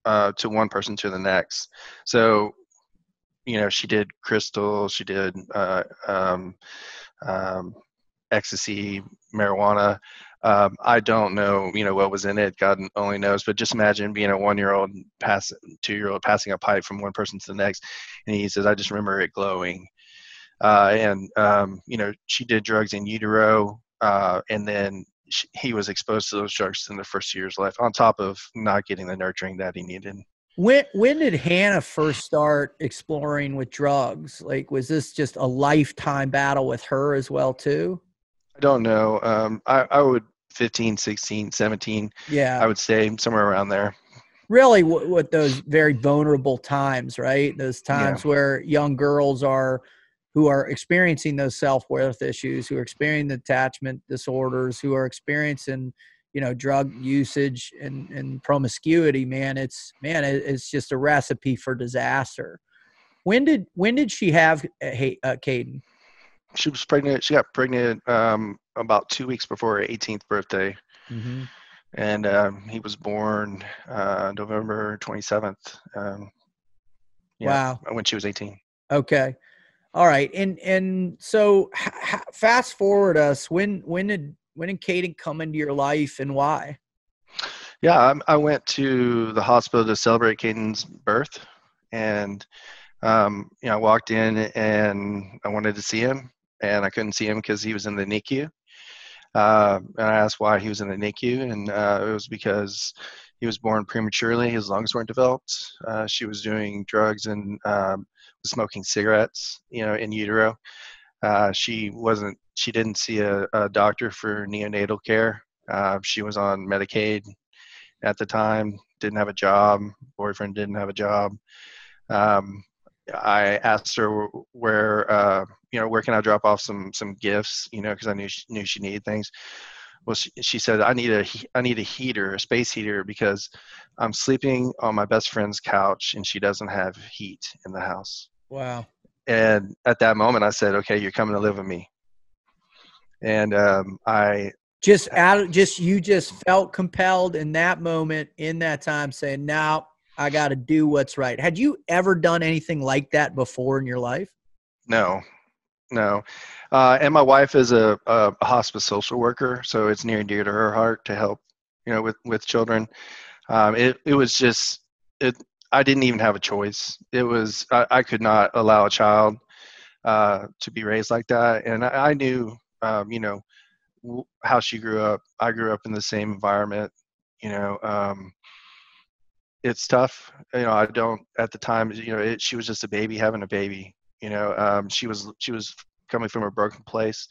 uh, to one person to the next. So, you know, she did crystal, she did uh, um, um, ecstasy, marijuana. Um, I don't know, you know, what was in it. God only knows. But just imagine being a one-year-old, pass two-year-old, passing a pipe from one person to the next, and he says, "I just remember it glowing." Uh, and um, you know, she did drugs in utero, uh, and then she, he was exposed to those drugs in the first year's life, on top of not getting the nurturing that he needed. When when did Hannah first start exploring with drugs? Like, was this just a lifetime battle with her as well too? I don't know. Um, I, I would 15, 16, 17. Yeah, I would say somewhere around there. Really, what, what those very vulnerable times, right? Those times yeah. where young girls are who are experiencing those self-worth issues who are experiencing the attachment disorders who are experiencing you know drug usage and, and promiscuity man it's man it's just a recipe for disaster when did when did she have uh, uh Kayden? She was pregnant she got pregnant um, about two weeks before her 18th birthday mm-hmm. and um, he was born uh, november 27th um, yeah, wow when she was 18 okay all right, and and so h- fast forward us. When when did when did Kayden come into your life and why? Yeah, I, I went to the hospital to celebrate Kayden's birth, and um, you know, I walked in and I wanted to see him, and I couldn't see him because he was in the NICU. Uh, and I asked why he was in the NICU, and uh, it was because he was born prematurely. His lungs weren't developed. Uh, she was doing drugs and um, smoking cigarettes, you know, in utero. Uh, she wasn't. She didn't see a, a doctor for neonatal care. Uh, she was on Medicaid at the time. Didn't have a job. Boyfriend didn't have a job. Um, I asked her where, uh, you know, where can I drop off some some gifts, you know, because I knew she, knew she needed things. Well, she, she said I need a I need a heater, a space heater, because I'm sleeping on my best friend's couch and she doesn't have heat in the house. Wow. And at that moment, I said, "Okay, you're coming to live with me." And um, I just out of just you just felt compelled in that moment, in that time, saying, "Now I got to do what's right." Had you ever done anything like that before in your life? No, no. Uh, and my wife is a, a, hospice social worker, so it's near and dear to her heart to help, you know, with with children. Um, it it was just it I didn't even have a choice. It was I, I could not allow a child uh, to be raised like that, and I, I knew, um, you know, w- how she grew up. I grew up in the same environment. You know, um, it's tough. You know, I don't at the time. You know, it, she was just a baby having a baby. You know, um, she was she was coming from a broken place.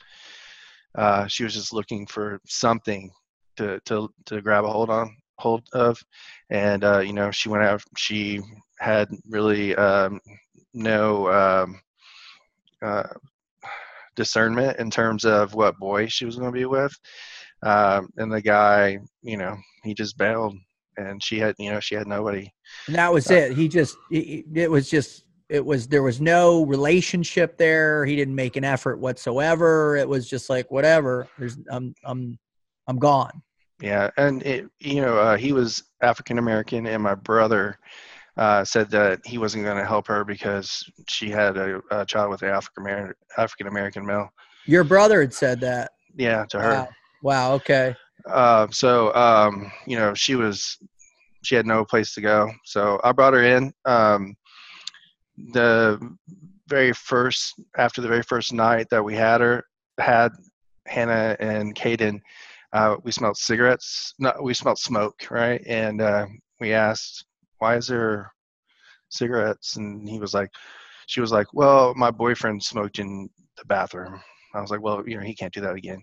Uh, she was just looking for something to to to grab a hold on hold of, and uh, you know she went out. She had really um, no um, uh, discernment in terms of what boy she was going to be with, um, and the guy, you know, he just bailed, and she had, you know, she had nobody. And that was uh, it. He just, it, it was just it was there was no relationship there he didn't make an effort whatsoever it was just like whatever there's i'm i'm i'm gone yeah, and it, you know, uh, he was African American, and my brother uh, said that he wasn't going to help her because she had a, a child with an African American African American male. Your brother had said that. Yeah, to her. Wow. wow okay. Uh, so um, you know, she was she had no place to go. So I brought her in. Um, the very first after the very first night that we had her had Hannah and Kayden uh, we smelled cigarettes. We smelled smoke, right? And uh, we asked, "Why is there cigarettes?" And he was like, "She was like, well, my boyfriend smoked in the bathroom." I was like, "Well, you know, he can't do that again."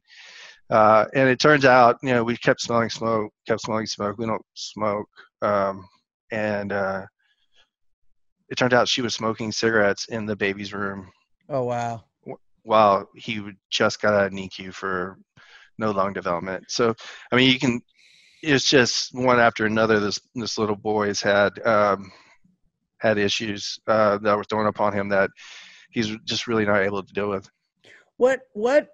Uh, and it turns out, you know, we kept smelling smoke, kept smelling smoke. We don't smoke, um, and uh, it turned out she was smoking cigarettes in the baby's room. Oh wow! While he just got out of NICU for no lung development. So, I mean, you can. It's just one after another. This this little boy has had um, had issues uh, that were thrown upon him that he's just really not able to deal with. what what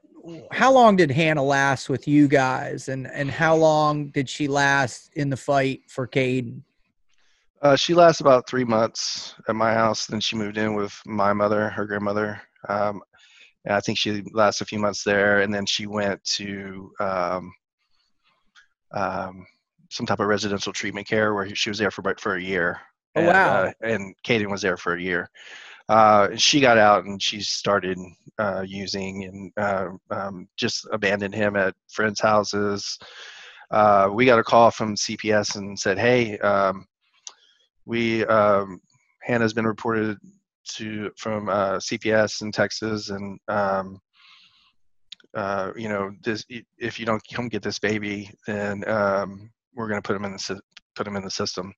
how long did Hannah last with you guys, and and how long did she last in the fight for Kayden? Uh, she lasted about three months at my house. Then she moved in with my mother, her grandmother. Um, and I think she lasted a few months there, and then she went to um, um, some type of residential treatment care where she was there for about for a year. Oh and, wow! Uh, and Kayden was there for a year. Uh, she got out and she started uh, using and uh, um, just abandoned him at friends' houses. Uh, we got a call from CPS and said, "Hey, um, we um, Hannah's been reported to from CPS in Texas, and um, you know, this if you don't come get this baby, then um, we're going to put him in the put him in the system."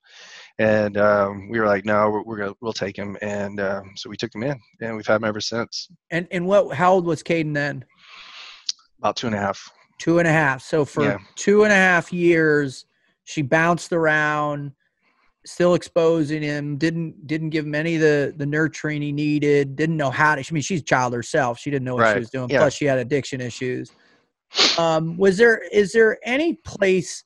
And um, we were like, "No, we're, we're gonna we'll take him," and um, so we took him in, and we've had him ever since. And and what? How old was Kayden then? About two and a half. Two and a half. So for Yeah. two and a half years, she bounced around, still exposing him. Didn't didn't give him any of the the nurturing he needed. Didn't know how to. I mean, she's a child herself. She didn't know what she was doing. Yeah. Plus, she had addiction issues. Um, was there is there any place?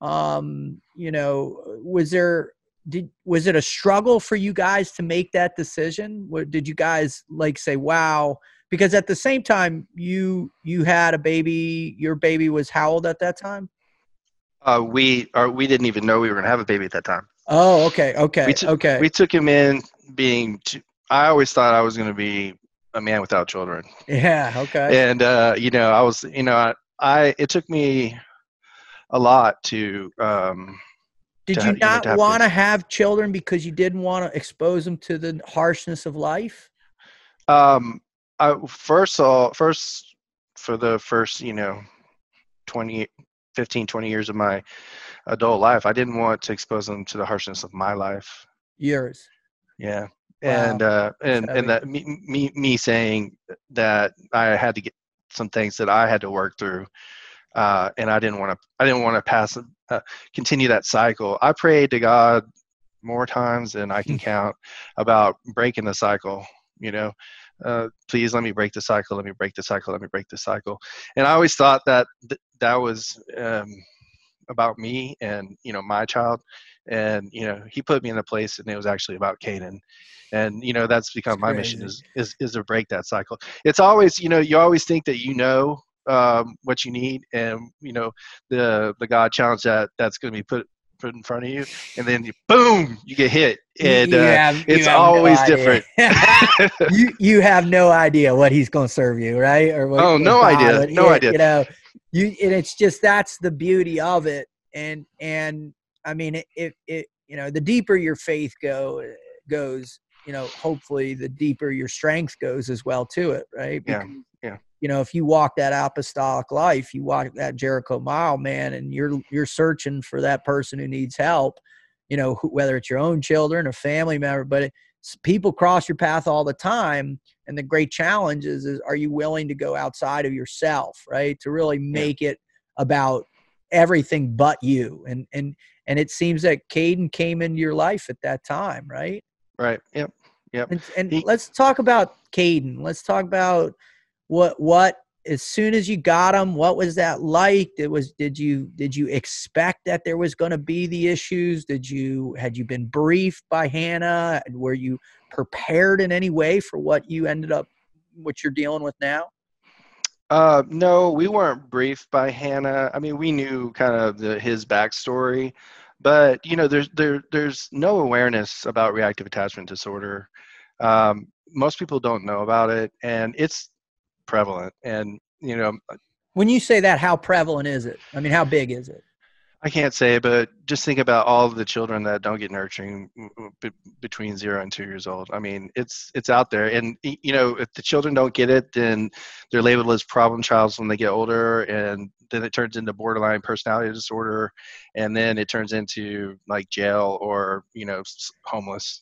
Um, you know, was there? Did was it a struggle for you guys to make that decision? What did you guys like say? Wow, because at the same time you you had a baby your baby was how old at that time Uh, we are we didn't even know we were gonna have a baby at that time. oh okay okay We took- okay We took him in being. Too, I always thought I was gonna be a man without children. yeah okay and uh, you know, I was, you know, I, I it took me a lot to. Um, did to you have- you know, not want to have children because you didn't want to expose them to the harshness of life um, I first saw first for the first, you know, 20, 15, 20 years of my adult life, I didn't want to expose them to the harshness of my life. yours Yeah. Wow. And uh, and and that me, me me saying that I had to get some things that I had to work through, uh, and I didn't want to I didn't want to pass uh, continue that cycle. I prayed to God more times than I can count about breaking the cycle. You know, uh, please let me break the cycle. Let me break the cycle. Let me break the cycle. And I always thought that th- that was um, about me and you know my child. And you know, he put me in a place, and it was actually about Kayden. And you know, that's become It's my mission is is is to break that cycle. It's always you know you always think that you know um, what you need, and you know the the God challenge that that's going to be put put in front of you, and then you, boom, you get hit. And uh, have- it's have no always idea. you you have no idea what he's going to serve you, right? Or what, Oh, no God idea, no yeah, idea. You know, you and it's just that's the beauty of it, and and I mean, it it, it you know, the deeper your faith go goes, you know, hopefully the deeper your strength goes as well to it, right? Yeah, Because, yeah. You know, if you walk that apostolic life, you walk that Jericho mile, man, and you're you're searching for that person who needs help. You know, who- whether it's your own children or family member, but it, people cross your path all the time and the great challenge is, is are you willing to go outside of yourself right to really make it about everything but you and and and it seems that Kayden came into your life at that time right right. Yep. Yep. and, and He- let's talk about Kayden let's talk about what what as soon as you got him what was that like it was did you did you expect that there was going to be the issues did you had you been briefed by hannah were you prepared in any way for what you ended up what you're dealing with now Uh, no, we weren't briefed by Hannah. I mean, we knew kind of the, his backstory, but you know, there's there there's no awareness about reactive attachment disorder. Um, most people don't know about it, and it's prevalent. And you know, uh, when you say that how prevalent is it i mean how big is it I can't say, but just think about all of the children that don't get nurturing mm, mm, w- w- between zero and two years old. I mean, it's it's out there, and you know, if the children don't get it, then they're labeled as problem childs when they get older, and then it turns into borderline personality disorder, and then it turns into like jail or you know homeless.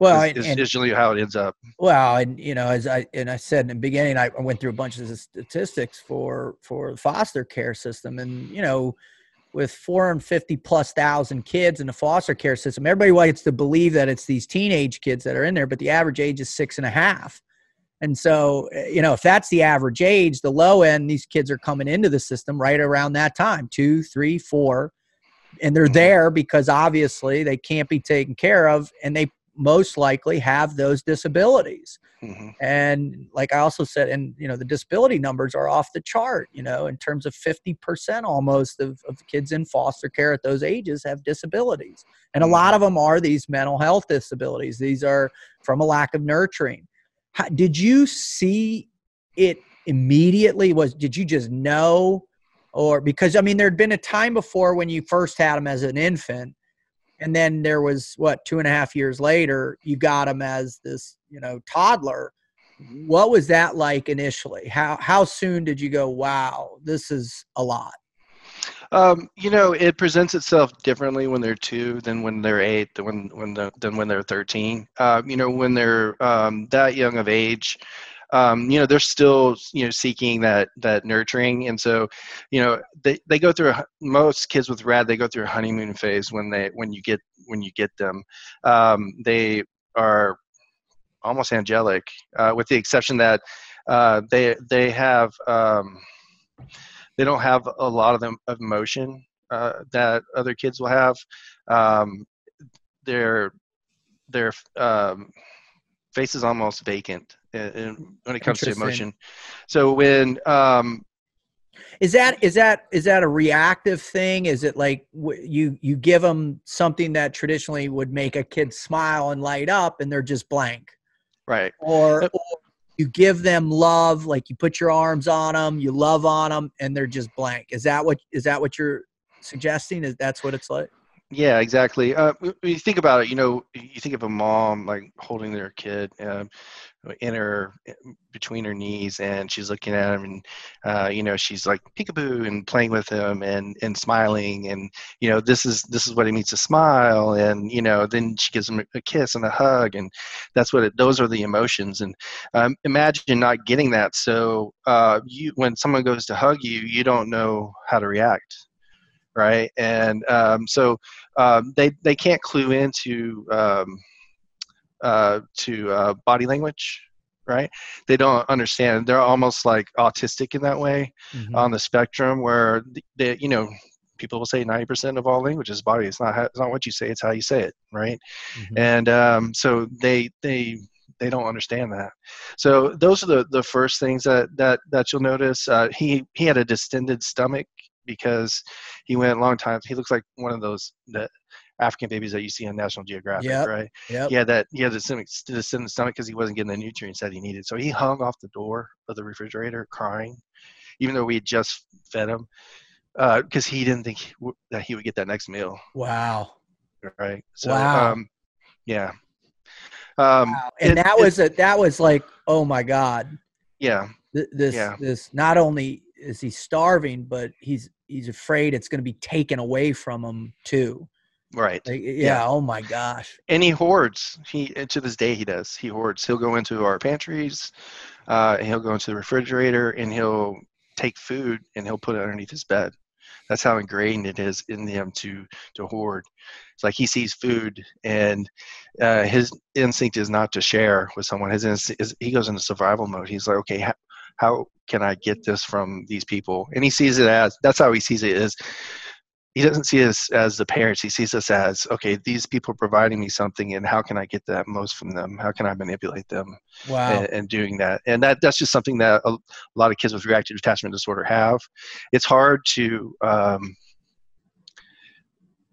Well is, and, is, usually how it ends up. Well, and you know, as I and I said in the beginning, I went through a bunch of the statistics for for the foster care system, and you know, with 450 plus thousand kids in the foster care system, everybody likes to believe that it's these teenage kids that are in there, but the average age is six and a half, And so, eh, you know, if that's the average age, the low end, these kids are coming into the system right around that time two, three, four. And they're there because obviously they can't be taken care of and they most likely have those disabilities. Mm-hmm. And like I also said, and you know, the disability numbers are off the chart, you know, in terms of 50% almost of, of kids in foster care at those ages have disabilities. And a lot mm-hmm. of them are these mental health disabilities. These are from a lack of nurturing. How, did you see it immediately? Was did you just know, or because I mean, there'd been a time before when you first had them as an infant, and then there was what two and a half years later you got him as this you know toddler. What was that like initially? How how soon did you go? Wow, this is a lot. Um, you know, it presents itself differently when they're two than when they're eight, than when when the, than when they're thirteen. Uh, you know, when they're um, that young of age, um, you know, they're still you know seeking that that nurturing, and so you know they they go through a, most kids with rad they go through a honeymoon phase when they when you get when you get them. Um, they are almost angelic, uh, with the exception that uh, they they have. Um, they don't have a lot of them of emotion uh, that other kids will have. Um, their their um, face is almost vacant when it comes to emotion. So when um, is that is that is that a reactive thing? Is it like you you give them something that traditionally would make a kid smile and light up, and they're just blank, right? Or, or you give them love like you put your arms on them you love on them and they're just blank is that what is that what you're suggesting is that's what it's like yeah, exactly. Uh, when you think about it, you know, you think of a mom like holding their kid uh, in her between her knees, and she's looking at him, and uh, you know, she's like peekaboo and playing with him and and smiling, and you know, this is this is what it means to smile, and you know, then she gives him a kiss and a hug, and that's what it. Those are the emotions, and um, imagine not getting that. So uh, you, when someone goes to hug you, you don't know how to react right? And um, so um, they they can't clue into um, uh, to uh, body language, right? They don't understand. They're almost like autistic in that way mm-hmm. on the spectrum, where they you know people will say 90% of all languages body it's not it's not what you say it's how you say it right mm-hmm. and um, so they they they don't understand that so those are the the first things that that that you'll notice uh, he he had a distended stomach because he went a long time. He looks like one of those the African babies that you see on National Geographic, yep. right? Yeah. He had that. He had the stomach, the stomach because he wasn't getting the nutrients that he needed. So he hung off the door of the refrigerator crying, even though we had just fed him, because uh, he didn't think he, that he would get that next meal. Wow. Right. So, wow. Um, yeah. Um, wow. And it, that was a, that was like, oh my God. Yeah. This yeah. this not only is he starving, but he's he's afraid it's going to be taken away from him too. Right. Like, yeah, yeah, Oh my gosh. And he hoards. He to this day he does. He hoards. He'll go into our pantries, uh, he'll go into the refrigerator, and he'll take food and he'll put it underneath his bed. That's how ingrained it is in him to to hoard. It's like he sees food, and uh, his instinct is not to share with someone. His instinct is he goes into survival mode. He's like, okay, how, how can I get this from these people? And he sees it as that's how he sees it is he doesn't see us as the parents. He sees us as okay, these people are providing me something, and how can I get that most from them? How can I manipulate them? Wow! And, and doing that, and that that's just something that a, a, lot of kids with reactive attachment disorder have. It's hard to um,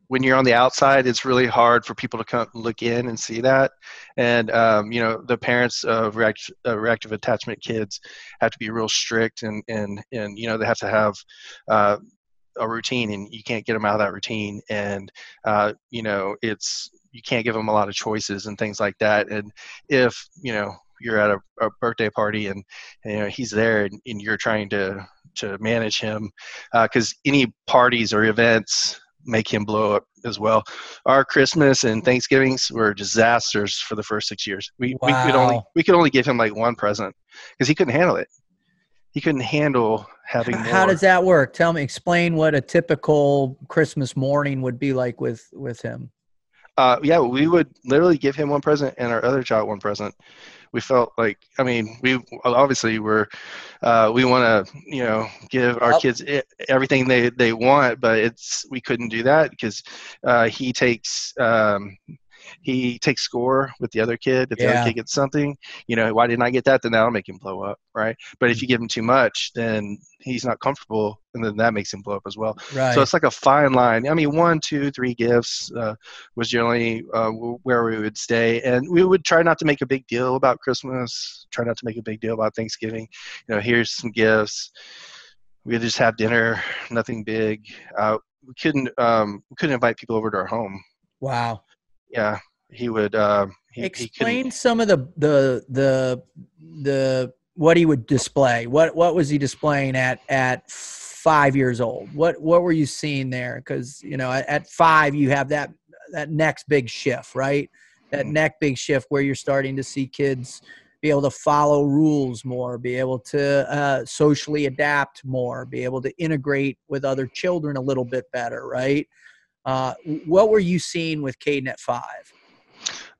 when you're on the outside, it's really hard for people to come look in and see that. And um, you know, the parents of react, uh, reactive attachment kids have to be real strict, and and and you know, they have to have uh, a routine, and you can't get them out of that routine. And uh, you know, it's you can't give them a lot of choices and things like that. And if you know you're at a, a birthday party and, and, you know he's there and, and, you're trying to to manage him because uh, any parties or events make him blow up as well. Our Christmas and Thanksgivings were disasters for the first six years. We wow. we could only we could only give him like one present because he couldn't handle it. He couldn't handle having. How, how does that work? Tell me, explain what a typical Christmas morning would be like with with him. Uh, yeah, we would literally give him one present and our other child one present we felt like i mean we obviously were uh, we want to you know give our Yep. kids everything they they want but it's we couldn't do that because uh, he takes um, he takes score with the other kid if the other kid gets something you know why didn't i get that then that'll make him blow up right but if you give him too much then he's not comfortable and then that makes him blow up as well Right. so it's like a fine line. I mean, one, two, three gifts uh, was generally uh, where we would stay, and we would try not to make a big deal about Christmas. Try not to make a big deal about Thanksgiving. You know, here's some gifts. We would just have dinner, nothing big. Uh, we couldn't um, we couldn't invite people over to our home. wow. Yeah, he would. Uh, he, he Explain couldn't. some of the the the the what he would display. What what was he displaying at at five years old? What what were you seeing there? Because you know at, at five you have that that next big shift, right? That Mhm. next big shift where you're starting to see kids be able to follow rules more, be able to uh, socially adapt more, be able to integrate with other children a little bit better, right? Uh, what were you seeing with Kayden at five?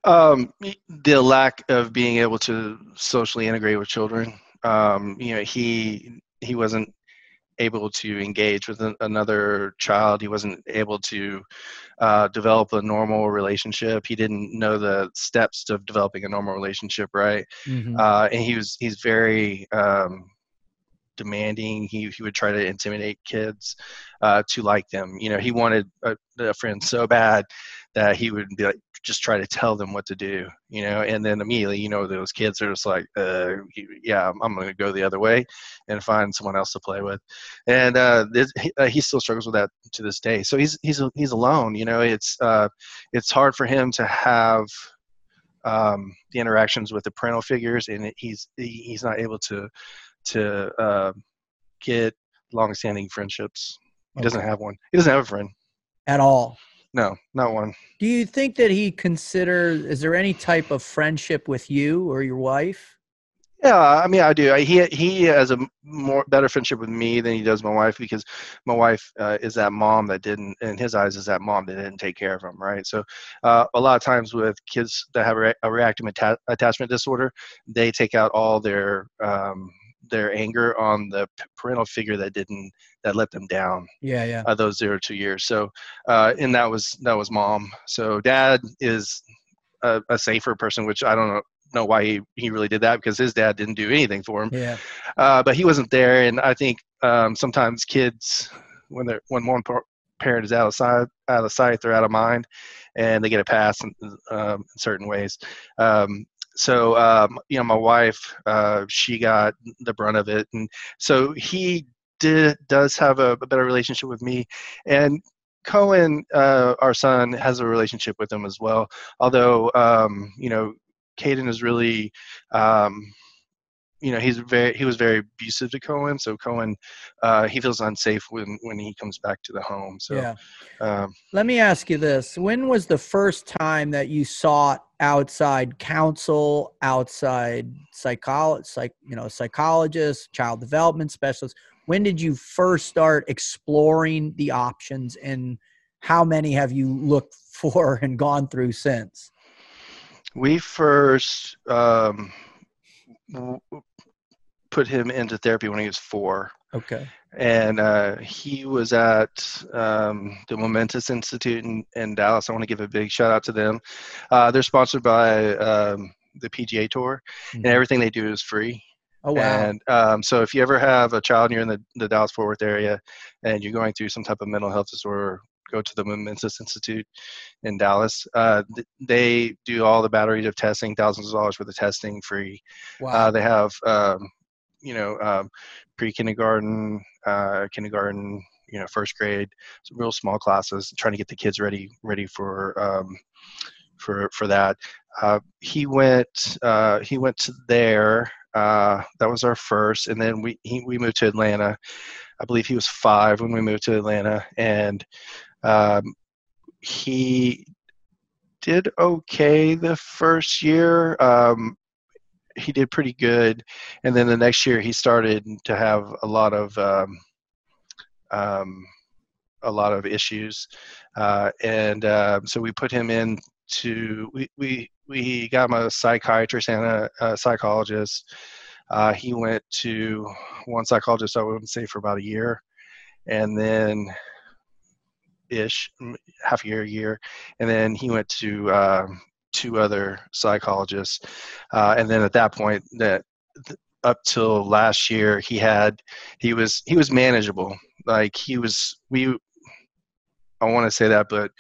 Um, the lack of being able to socially integrate with children. Um, you know, he he wasn't able to engage with an, another child. He wasn't able to uh, develop a normal relationship. He didn't know the steps of developing a normal relationship, right? Mhm. Uh, and he was he's very um, demanding. He he would try to intimidate kids uh, to like them. You know, he wanted a, a friend so bad that he would be like just try to tell them what to do. You know, and then immediately, you know, those kids are just like, uh, yeah, I'm, going to go the other way and find someone else to play with. And uh, this, he, uh, he still struggles with that to this day. So he's he's he's alone. You know, it's uh, it's hard for him to have um, the interactions with the parental figures, and he's he's not able to to uh, get long-standing friendships. He doesn't have one. He doesn't have a friend. at all. No, not one. Do you think that he considers? Is there any type of friendship with you or your wife? Yeah, I mean, I do. I, he he has a more better friendship with me than he does my wife because my wife uh, is that mom that didn't, in his eyes, is that mom that didn't take care of him, right? So, uh, a lot of times with kids that have a reactive atta- attachment disorder, they take out all their um, their anger on the parental figure that didn't that let them down Yeah, yeah. uh, those zero two years. So, uh, and that was that was mom. So dad is a, a safer person, which I don't know know why he, he really did that because his dad didn't do anything for him. Yeah. Uh, but he wasn't there, and I think um, sometimes kids when they're when one par- parent is out of sight, out of sight, they're out of mind, and they get a pass in, um, in certain ways. Um, so um, you know, my wife, uh, she got the brunt of it, and so he did does have a, a better relationship with me, and Cohen, uh, our son, has a relationship with him as well. Although um, you know, Kayden is really. Um, you know he's very he was very abusive to Cohen, so Cohen uh, he feels unsafe when when he comes back to the home. So yeah. um, Let me ask you this: When was the first time that you sought outside counsel, outside psycholo- psych, you know, psychologist, child development specialist? When did you first start exploring the options, and how many have you looked for and gone through since? we first um, put him into therapy when he was four. Okay. And uh, he was at um, the Momentous Institute in, in Dallas. I want to give a big shout out to them. Uh, they're sponsored by um, the PGA Tour, and Mhm. everything they do is free. Oh wow. And um, so, if you ever have a child and you're in the, the Dallas Fort Worth area and you're going through some type of mental health disorder, go to the Momentous Institute in Dallas. Uh, th- they do all the batteries of testing, thousands of dollars worth of testing free. wow. Uh, they have, um, you know, um, pre-kindergarten, uh, kindergarten, you know, first grade, some real small classes, trying to get the kids ready, ready for, um, for, for that. Uh, he went, uh, he went to there. Uh, that was our first, and then we he, we moved to Atlanta. I believe he was five when we moved to Atlanta, and um, he did okay the first year. Um, he did pretty good, and then the next year he started to have a lot of um, um, a lot of issues, uh, and um so we put him in to we, we we got him a psychiatrist and a, a psychologist. Uh, he went to one psychologist, I wouldn't say for about a year, and then ish, half a year, a year, and then he went to uh, two other psychologists, uh, and then at that point, that up till last year, he had he was he was manageable. Like he was we. I want to say that, but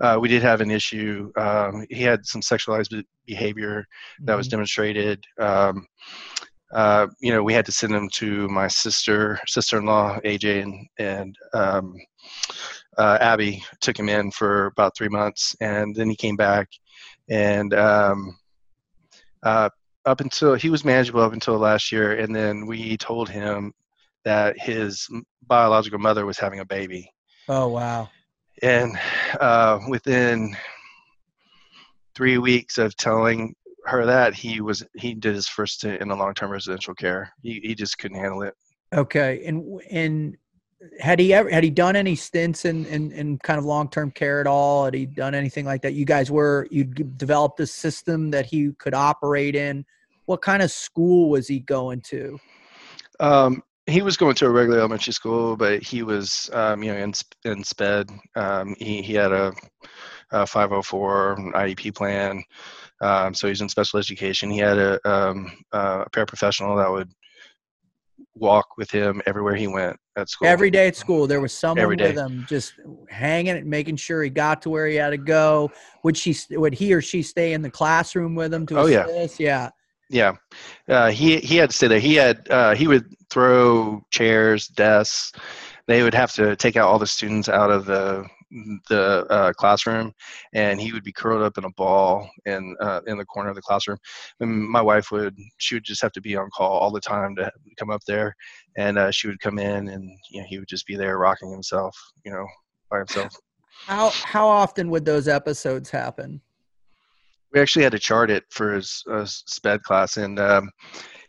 uh, we did have an issue. Um, he had some sexualized behavior that was mm-hmm. demonstrated. Um, uh, you know, we had to send him to my sister, sister-in-law, AJ, and and um, uh, Abby took him in for about three months, and then he came back, and um, uh, up until he was manageable up until last year, and then we told him that his biological mother was having a baby. Oh wow! And uh, within three weeks of telling her that, he was he did his first stint in a long term residential care. He he just couldn't handle it. Okay, and and had he ever had he done any stints in in, in kind of long term care at all? Had he done anything like that? You guys were you developed a system that he could operate in. What kind of school was he going to? Um, he was going to a regular elementary school, but he was, um, you know, in, in SPED. Um, he, he had a, a 504 IEP plan. Um, so he's in special education. He had a, um, a paraprofessional that would walk with him everywhere he went at school. Every day at school, there was someone with him, just hanging it, making sure he got to where he had to go. Would she? Would he or she stay in the classroom with him to oh, assist? Yeah. Yeah. Yeah, uh, he he had to stay there. He had uh, he would throw chairs, desks. They would have to take out all the students out of the the uh, classroom, and he would be curled up in a ball in uh, in the corner of the classroom. And my wife would she would just have to be on call all the time to come up there, and uh, she would come in, and you know he would just be there rocking himself, you know, by himself. How how often would those episodes happen? we actually had to chart it for his uh, sped class and um,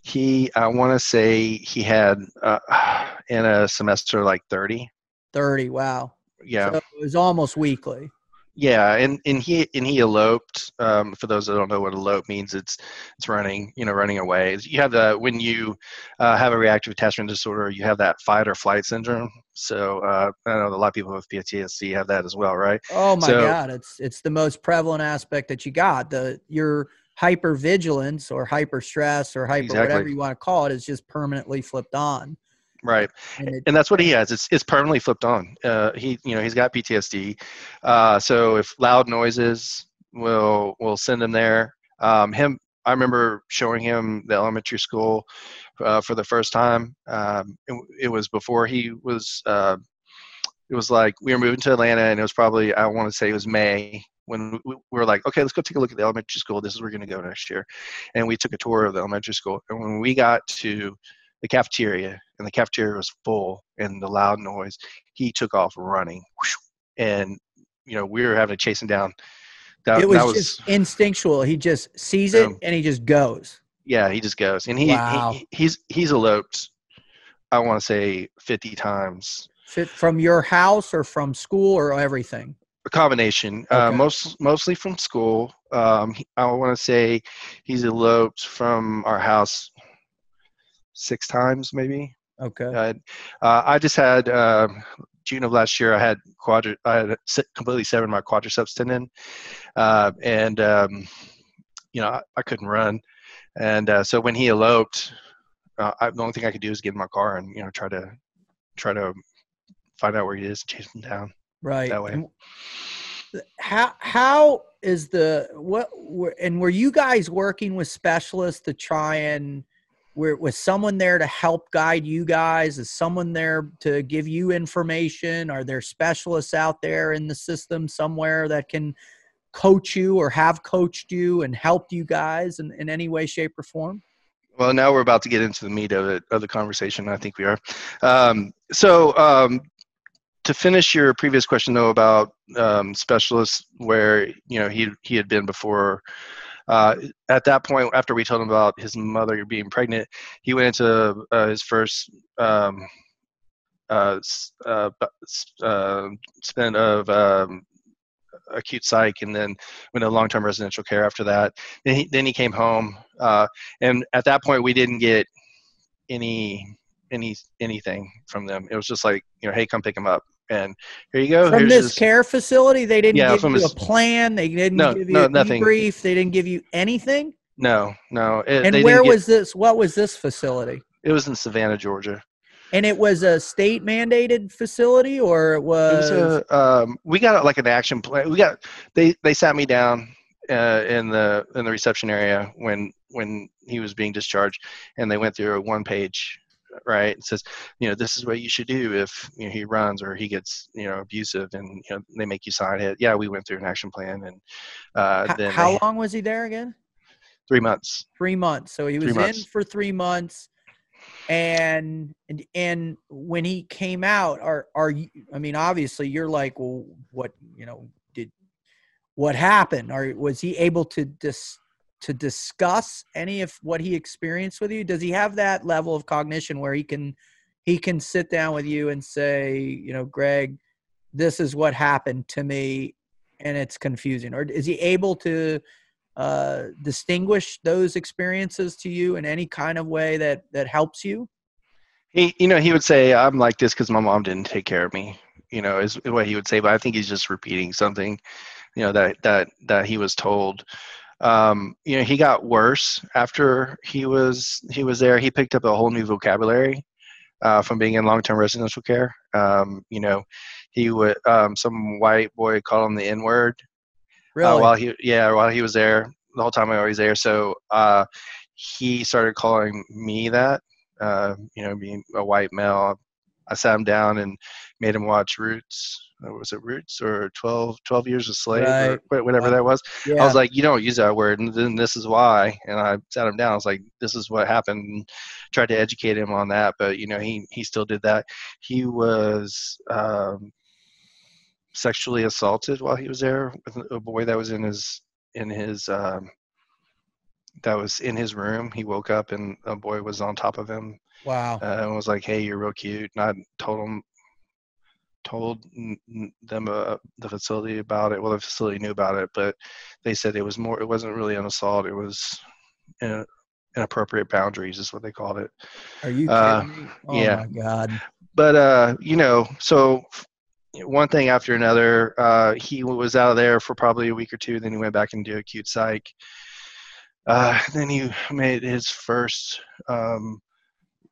he i want to say he had uh, in a semester like 30 30 wow yeah so it was almost weekly yeah, and, and he and he eloped. Um, for those that don't know what elope means, it's it's running, you know, running away. You have the when you uh, have a reactive attachment disorder, you have that fight or flight syndrome. So uh, I know a lot of people with PTSD have that as well, right? Oh my so, God, it's it's the most prevalent aspect that you got. The your hyper vigilance or hyper stress or hyper exactly. whatever you want to call it is just permanently flipped on. Right, and, it, and, that's what he has. It's it's permanently flipped on. Uh, he you know he's got PTSD, uh, so if loud noises will will send him there. Um, him, I remember showing him the elementary school uh, for the first time. Um, it, it, was before he was. Uh, it was like we were moving to Atlanta, and it was probably I want to say it was May when we were like, okay, let's go take a look at the elementary school. This is where we're going to go next year, and we took a tour of the elementary school. And when we got to the cafeteria, and the cafeteria was full, and the loud noise. He took off running, and you know we were having to chase him down. That, it was, was just instinctual. He just sees it um, and he just goes. Yeah, he just goes, and he, wow. he he's he's eloped. I want to say fifty times. From your house or from school or everything? A combination. Uh, okay. Uh, most mostly from school. Um, I want to say he's eloped from our house six times maybe. Okay. Uh, uh, I just had uh, June of last year. I had quadri- I had completely severed my quadriceps tendon, uh, and um, you know I, I, couldn't run. And uh, so when he eloped, uh, I, the only thing I could do is get in my car and you know try to try to find out where he is, and chase him down. Right. That way. how how is the what and were you guys working with specialists to try and where was someone there to help guide you guys? Is someone there to give you information? Are there specialists out there in the system somewhere that can coach you or have coached you and helped you guys in, in any way shape or form? Well now we're about to get into the meat of, it, of the conversation i think we are. Um, so um, to finish your previous question though about um, specialists where you know he he had been before uh, at that point, after we told him about his mother being pregnant, he went into uh, his first um, uh, uh, uh, spin of um, acute psych, and then went to long-term residential care after that. Then he then he came home, uh, and at that point we didn't get any any anything from them. It was just like you know, hey, come pick him up, and here you go. From Here's this his- care facility, they didn't Yeah, give you his- a plan. They didn't No, give you no, a nothing. debrief. They didn't give you anything. no, no. It, And where didn't get- was this? What was this facility? it? Was in Savannah, Georgia. And it was a state mandated facility, or it It was, was a, um, we got like an action plan. We got they they sat me down uh, in the in the reception area when when he was being discharged, and they went through a one page. Right, it says, you know, this is what you should do if you know he runs or he gets you know abusive, and you know they make you sign it. Yeah, we went through an action plan, and uh, H- then how they- long was he there again? three months. Three months. So he was in for three months, and and and when he came out, are are you? I mean, obviously, you're like, well, what you know did what happened? Or was he able to dis to discuss any of what he experienced with you? Does he have that level of cognition where he can he can sit down with you and say, you know, Greg, this is what happened to me, and it's confusing, or is he able to? uh, distinguish those experiences to you in any kind of way that that helps you? He, you know, he would say, "I'm like this because my mom didn't take care of me." You know, is what he would say. But I think he's just repeating something, you know, that that that he was told. Um, you know, he got worse after he was he was there. He picked up a whole new vocabulary uh, from being in long-term residential care. Um, you know, he would um, some white boy called him the N word Really? uh, while he yeah while he was there the whole time I was there. So uh, he started calling me that. Uh, you know, being a white male, I sat him down and made him watch Roots. Uh, Was it Roots or 12, 12 Years a Slave Right. or whatever that was? yeah. I was like, you don't use that word, and then this is why. And I sat him down. I was like, this is what happened. And tried to educate him on that, but you know, he he still did that. He was um, sexually assaulted while he was there with a boy that was in his in his um, that was in his room. He woke up and a boy was on top of him wow. uh, and was like, "Hey, you're real cute." And I told him, told them uh, the facility about it. Well, the facility knew about it, but they said it was more. It wasn't really an assault. It was uh, inappropriate boundaries, is what they called it. Are you kidding uh, me? Oh yeah. my god. But uh, you know, so one thing after another. Uh, he was out of there for probably a week or two. Then he went back and into acute psych. Uh, then he made his first um,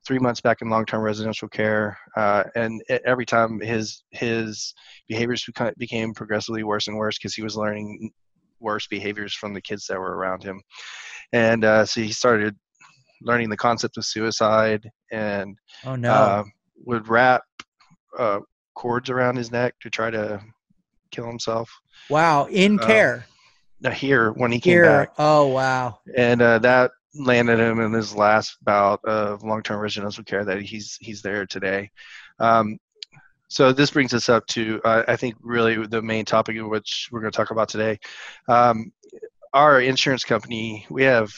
three months back in long-term residential care, uh, and every time his his behaviors beca- became progressively worse and worse because he was learning worse behaviors from the kids that were around him, and uh, so he started learning the concept of suicide and Oh no. uh, would wrap uh, cords around his neck to try to kill himself. wow. In care. Here when he came Here. back, Oh wow. and uh, that landed him in his last bout of long-term residential care that he's he's there today. Um, so this brings us up to uh, I think really the main topic of which we're going to talk about today. Um, our insurance company, we have,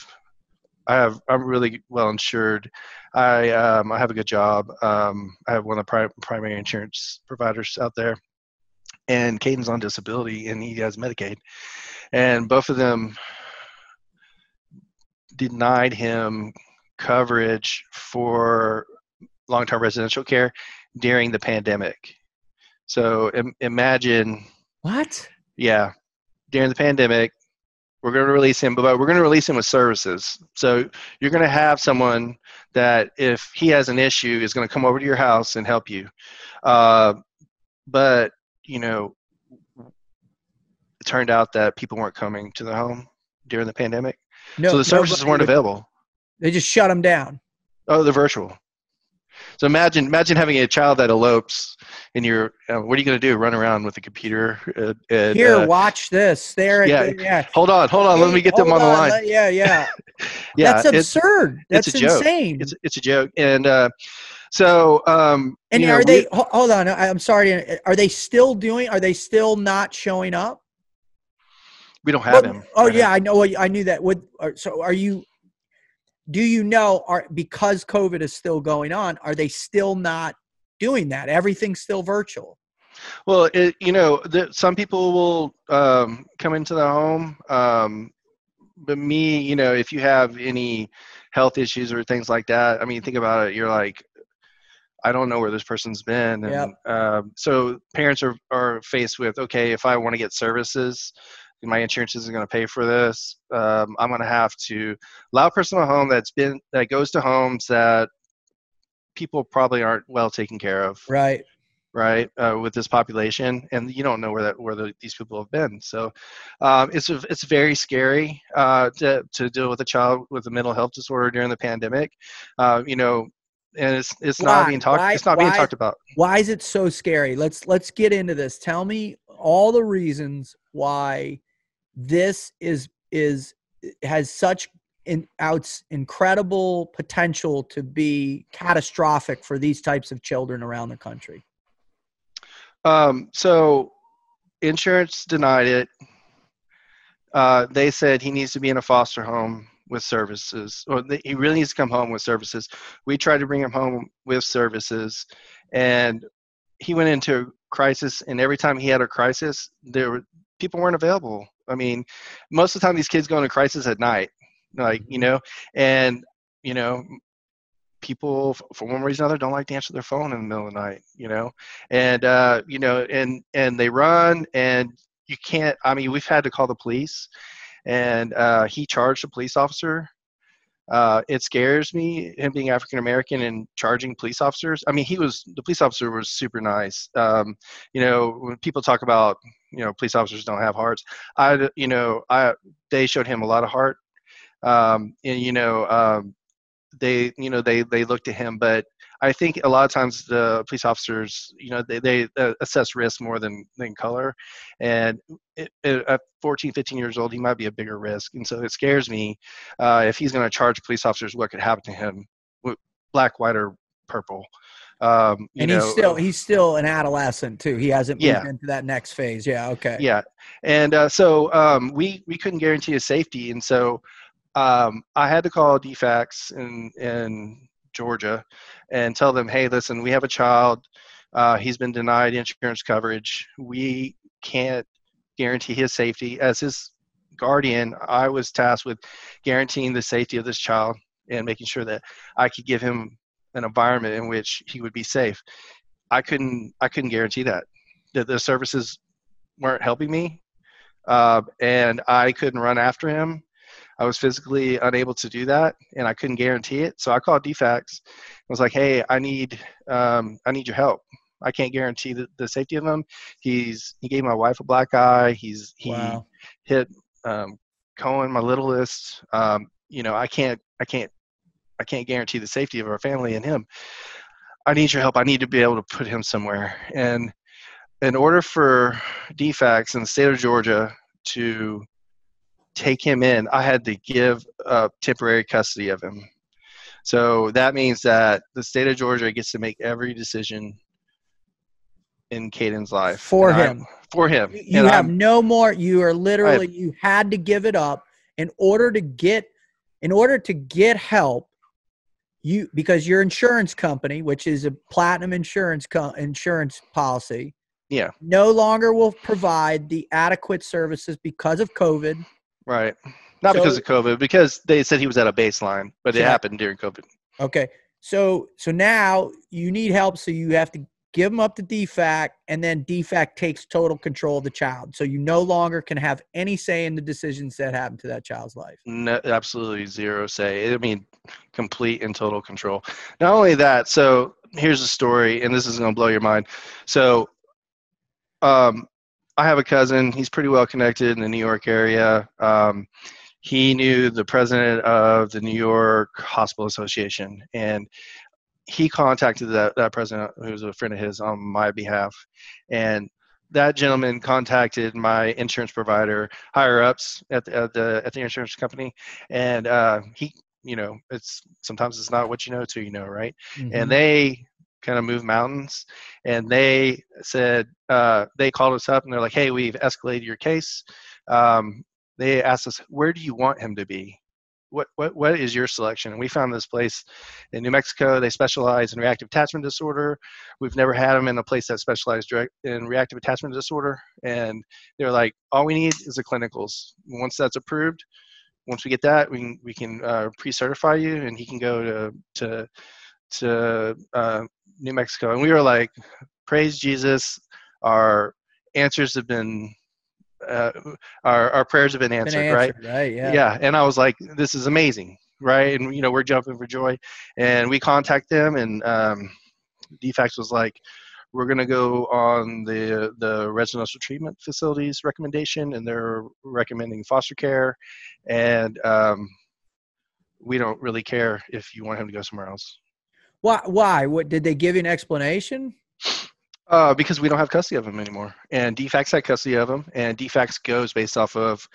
I have, I'm really well insured. I um, I have a good job. Um, I have one of the pri- primary insurance providers out there, and Kayden's on disability and he has Medicaid, and both of them denied him coverage for long-term residential care during the pandemic. So Im- imagine, What? yeah, during the pandemic, we're going to release him, but we're going to release him with services. So you're going to have someone that, if he has an issue, is going to come over to your house and help you. Uh, but you know, it turned out that people weren't coming to the home during the pandemic, No. so the services weren't available. They just shut them down. Oh, they're virtual. So imagine imagine having a child that elopes, and you're uh, what are you going to do? Run around with a computer? Uh, and, Here, uh, watch this. There. yeah, Yeah. yeah. hold on, hold on. Let me get them Hold on the line. let- Yeah. Yeah. yeah, That's it's absurd. That's it's a joke. insane. it's it's a joke. And uh, so um, and know, are we- they? ho- Hold on. I'm sorry. Are they still doing? Are they still not showing up? We don't have Well, him. Oh right yeah, now. I know. I knew that. Would so? Are you? Do you know? Are because COVID is still going on? Are they still not doing that? Everything's still virtual. Well, it, you know, the, some people will um, come into the home, um, but me, you know, if you have any health issues or things like that, I mean, think about it. You're like, I don't know where this person's been, and Yep. um, so parents are are faced with, okay, if I want to get services, my insurance isn't going to pay for this. Um, I'm going to have to allow a person home that's been that goes to homes that people probably aren't well taken care of Right. right uh, with this population and you don't know where that where the, these people have been so um, it's a, it's very scary uh, to, to deal with a child with a mental health disorder during the pandemic uh, you know and it's it's Why? not being talked Why- it's not being talked about Why is it so scary? Let's let's get into this. Tell me all the reasons why this is is has such in, outs incredible potential to be catastrophic for these types of children around the country. Um, so insurance denied it. Uh, they said he needs to be in a foster home with services, or he really needs to come home with services. We tried to bring him home with services, and he went into a crisis. And every time he had a crisis, there were people weren't available. I mean, most of the time these kids go into crisis at night, like you know, and you know, people for one reason or another don't like to answer their phone in the middle of the night you know? And uh you know and and they run and you can't i mean we've had to call the police and uh he charged a police officer uh it scares me him being african american and charging police officers. I mean he was the police officer was super nice. Um you know when people talk about you know police officers don't have hearts i you know i they showed him a lot of heart. Um and you know um they you know they they looked to him but i think a lot of times the police officers you know they, they uh, assess risk more than than color and it, it, at 14 15 years old he might be a bigger risk and so it scares me uh, if he's going to charge police officers what could happen to him black white or purple um, you And know, he's still he's still an adolescent too. He hasn't moved Yeah. into that next phase. Yeah. Okay. yeah and uh, so um, we we couldn't guarantee his safety and so um, i had to call DFCS and in georgia and tell them hey listen we have a child. Uh, he's been denied insurance coverage. We can't guarantee his safety. As his guardian i was tasked with guaranteeing the safety of this child and making sure that i could give him an environment in which he would be safe. I couldn't i couldn't guarantee that the, the services weren't helping me uh, and i couldn't run after him i was physically unable to do that and i couldn't guarantee it. So i called DFCS I was like hey i need um, i need your help. I can't guarantee the, the safety of him. He's he gave my wife a black eye. He's he Wow. hit um, cohen my littlest. Um, you know i can't i can't i can't guarantee the safety of our family and him. I need your help. I need to be able to put him somewhere. And in order for DFCS in the state of Georgia to take him in, I had to give up temporary custody of him. So that means that the state of Georgia gets to make every decision in Kayden's life For And I'm- him. For him. You- And have I'm- no more. You are literally. You had to give it up in order to get, in order to get help. You because your insurance company, which is a platinum insurance co- insurance policy, Yeah. no longer will provide the adequate services because of COVID. Right. Not because of COVID, because they said he was at a baseline, but it Yeah. happened during COVID. Okay, so so now you need help, so you have to give them up to DFCS, and then DFCS takes total control of the child. So you no longer can have any say in the decisions that happen to that child's life. No, absolutely zero say. I mean, complete and total control. Not only that, so here's a story, and this is going to blow your mind. So, um, I have a cousin. He's pretty well connected in the New York area. Um, he knew the president of the New York Hospital Association, and he contacted that, that president, who was a friend of his, on my behalf. And that gentleman contacted my insurance provider, higher ups at the, at the at the insurance company, and uh, he, you know, it's sometimes it's not what you know till you know, right? Mhm. and they kind of move mountains and they said uh, they called us up and they're like hey we've escalated your case. Um, they asked us where do you want him to be? What what what is your selection? And we found this place in new mexico. They specialize in reactive attachment disorder. We've never had them in a place that specialized in reactive attachment disorder and they're like all we need is the clinicals. Once that's approved once we get that we can we can uh, pre-certify you and he can go to to to uh, new mexico and we were like praise jesus our answers have been uh, our our prayers have been answered, Been right? answered, right? Yeah. yeah and i was like this is amazing right and you know we're jumping for joy and we contact them and um, DFCS was like we're going to go on the the residential treatment facilities recommendation and they're recommending foster care and um, we don't really care if you want him to go somewhere else Why? Why? What did they give you an explanation? uh, because we don't have custody of him anymore and DFCS had custody of him and DFCS goes based off of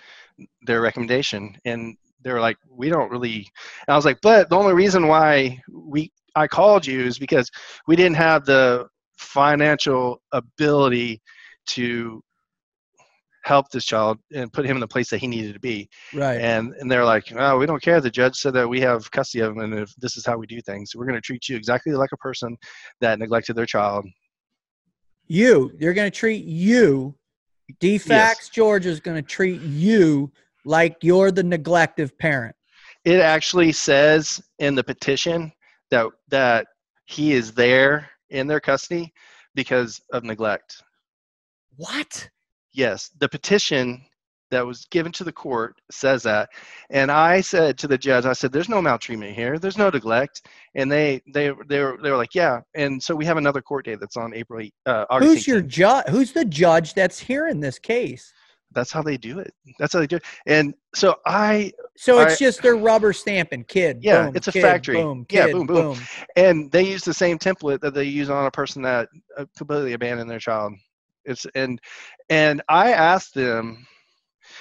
their recommendation and they're like we don't really and i was like but the only reason why we i called you is because we didn't have the financial ability to help this child and put him in the place that he needed to be Right. and and they're like oh we don't care the judge said that we have custody of him and if this is how we do things we're going to treat you exactly like a person that neglected their child you. They're going to treat you. DFCS Georgia is going to treat you like you're the neglective parent. it actually says in the petition that that he is there in their custody because of neglect What? Yes the petition that was given to the court says that and i said to the judge i said there's no maltreatment here there's no neglect and they they they were, they were like yeah and so we have another court date that's on april 8, uh, August Who's your judge? Who's the judge that's hearing this case? that's how they do it that's how they do it and so i So it's I- just they're rubber stamping kid. Yeah, boom, it's a kid, factory. Boom, Yeah, kid, boom, boom. and they use the same template that they use on a person that uh, completely abandoned their child it's and and i asked them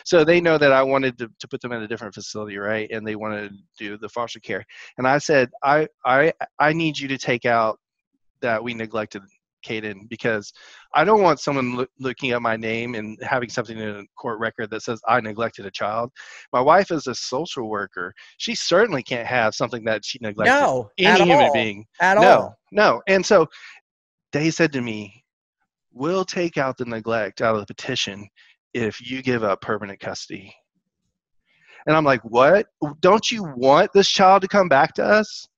so they know that i wanted to, to put them in a different facility right and they wanted to do the foster care and i said i i i need you to take out that we neglected Kayden because I don't want someone loo- looking at my name and having something in a court record that says I neglected a child. My wife is a social worker. She certainly can't have something that she neglected No, any human all. being. At no, all. no. And so they said to me, We'll take out the neglect out of the petition if you give up permanent custody. And I'm like, What? Don't you want this child to come back to us?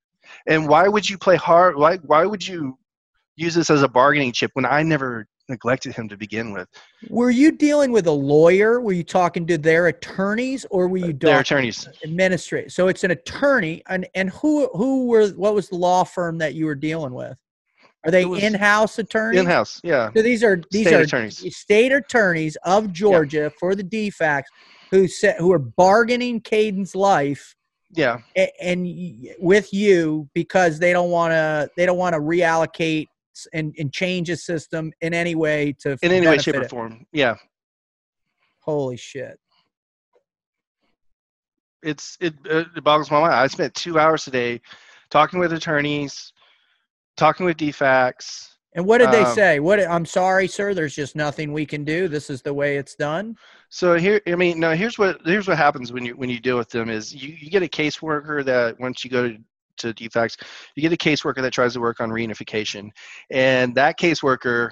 And why would you play hard? Why, why would you use this as a bargaining chip when I never neglected him to begin with? Were you dealing with a lawyer? Were you talking to their attorneys, or were uh, you Their attorneys. administrator? So it's an attorney, and and who who were what was the law firm that you were dealing with? Are they was in-house attorneys? In house, yeah. So these are these State are attorneys. state attorneys of Georgia for the DFCS who said who are bargaining Kayden's life Yeah. a- and with you because they don't want to they don't want to reallocate and, and change a system in any way to In any way, shape, benefit or form. Yeah. Holy shit! it's it, it boggles my mind. I spent two hours today talking with attorneys, talking with DFCS. And what did they Um, say? What I'm sorry, sir. There's just nothing we can do. This is the way it's done. So here, I mean, no. Here's what here's what happens when you when you deal with them is you, you get a caseworker that once you go to to DFCS, you get a caseworker that tries to work on reunification, and that caseworker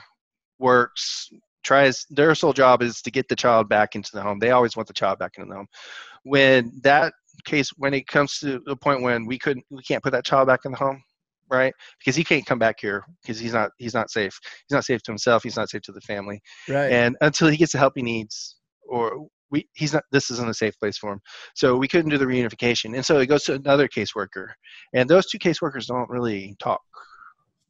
works tries their sole job is to get the child back into the home. They always want the child back into the home. When that case when it comes to the point when we couldn't we can't put that child back in the home right because he can't come back here because he's not he's not safe he's not safe to himself he's not safe to the family Right. and until he gets the help he needs or we he's not this isn't a safe place for him so we couldn't do the reunification and so it goes to another caseworker and those two caseworkers don't really talk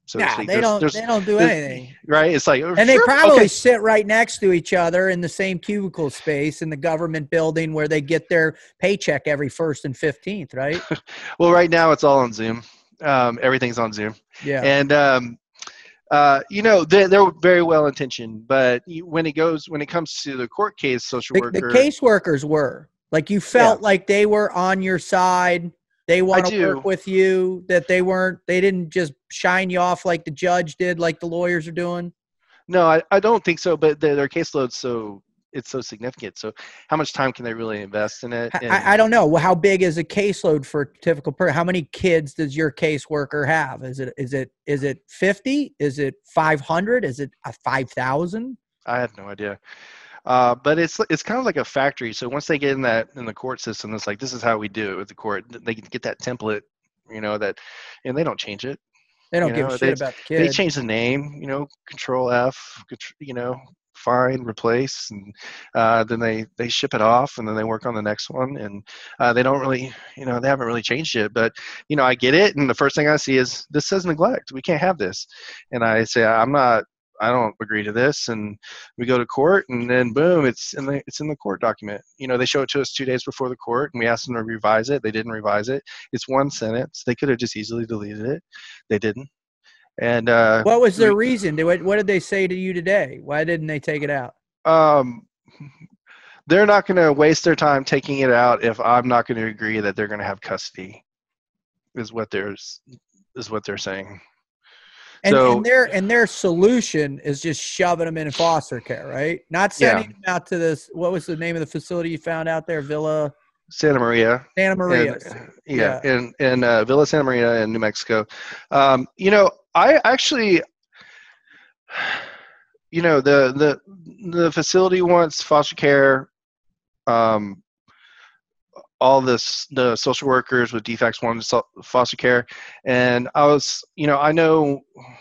so speak. they There's- don't. there's- They don't do anything. right it's like oh, And they sure, probably okay. sit right next to each other in the same cubicle space in the government building where they get their paycheck every first and fifteenth, right? well right now it's all on zoom um, everything's on zoom Yeah. and um, uh, you know they, they're very well intentioned but when it goes when it comes to the court case social the, worker the caseworkers were like you felt like they were on your side. They want to work with you. That they weren't. They didn't just shine you off like the judge did, like the lawyers are doing. no I, I don't think so but their, their caseload's so it's so significant. So how much time can they really invest in it? And, I, I don't know. Well, how big is a caseload for a typical person? How many kids does your caseworker have? Is it is it is it fifty? Is it five hundred? Is it a five thousand? I have no idea. Uh, but it's it's kind of like a factory. So once they get in that in the court system, it's like this is how we do it with the court. They can get that template, you know, that, and they don't change it. They don't You give know, a shit they- about the kid. They change the name, you know, Control F, you know, find, replace, and uh, then they they ship it off, and then they work on the next one, and uh, they don't really, you know, they haven't really changed it. But you know, I get it, and the first thing I see is this says neglect. We can't have this, and I say I'm not. I don't agree to this, and we go to court, and then boom, it's in the it's in the court document. You know, they show it to us two days before the court, and we asked them to revise it. They didn't revise it. It's one sentence. They could have just easily deleted it. They didn't. And uh, what was their reason? What, what did they say to you today? Why didn't they take it out? um, they're not going to waste their time taking it out if I'm not going to agree that they're going to have custody. Is what there's is what they're saying. And, So- and their and their solution is just shoving them in foster care, right? Not Yeah. sending them out to this. What was the name of the facility you found out there? Villa Santa Maria, Santa and- Maria. yeah, in in uh, Villa Santa Maria in New Mexico. Um, you know, I actually, you know, the the the facility wants foster care. Um, all this the social workers with DFCS wanted foster care, and I was, you know, I know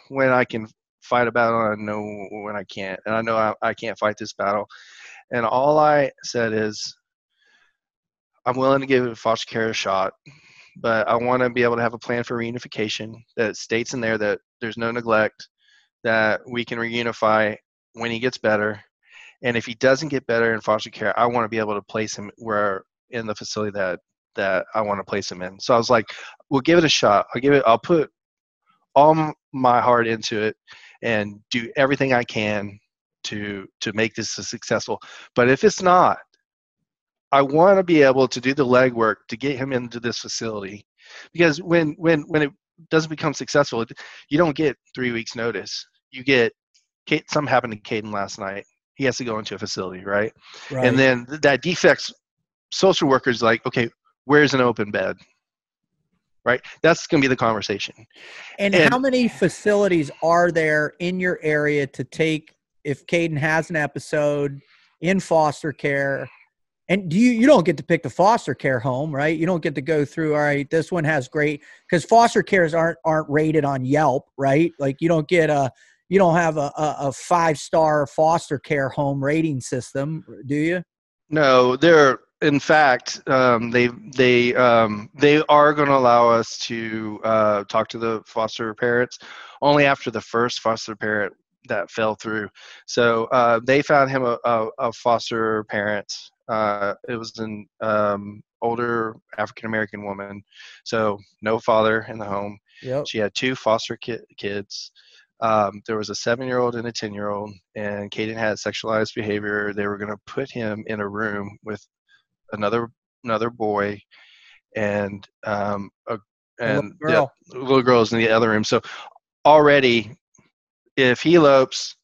when I can fight a battle, I know when I can't, and I know I, I can't fight this battle. And all I said is, I'm willing to give foster care a shot, but I want to be able to have a plan for reunification that states in there that there's no neglect, that we can reunify when he gets better. And if he doesn't get better in foster care, I want to be able to place him where in the facility that that I want to place him in. So I was like, we'll give it a shot. I'll give it. I'll put all my heart into it and do everything I can to to make this a successful. But if it's not, I want to be able to do the legwork to get him into this facility, because when when when it doesn't become successful, you don't get three weeks notice. You get Kate. Something happened to Kayden last night. He has to go into a facility, right? Right. And then that DFCS social workers like, okay, where's an open bed? Right. That's going to be the conversation. And, And- how many facilities are there in your area to take if Kayden has an episode in foster care? And do you you don't get to pick the foster care home, right? You don't get to go through. All right, this one has great because foster cares aren't aren't rated on Yelp, right? Like you don't get a you don't have a, a, a five star foster care home rating system, do you? No, they're in fact um, they they um, they are going to allow us to uh, talk to the foster parents only after the first foster parent that fell through. So uh, they found him a, a, a foster parent. Uh, it was an um, older African American woman, so no father in the home. Yep. She had two foster ki- kids. Um, there was a seven-year-old and a ten-year-old, and Kayden had sexualized behavior. They were going to put him in a room with another another boy, and um, a, A and little the little girls in the other room. So already, if he elopes,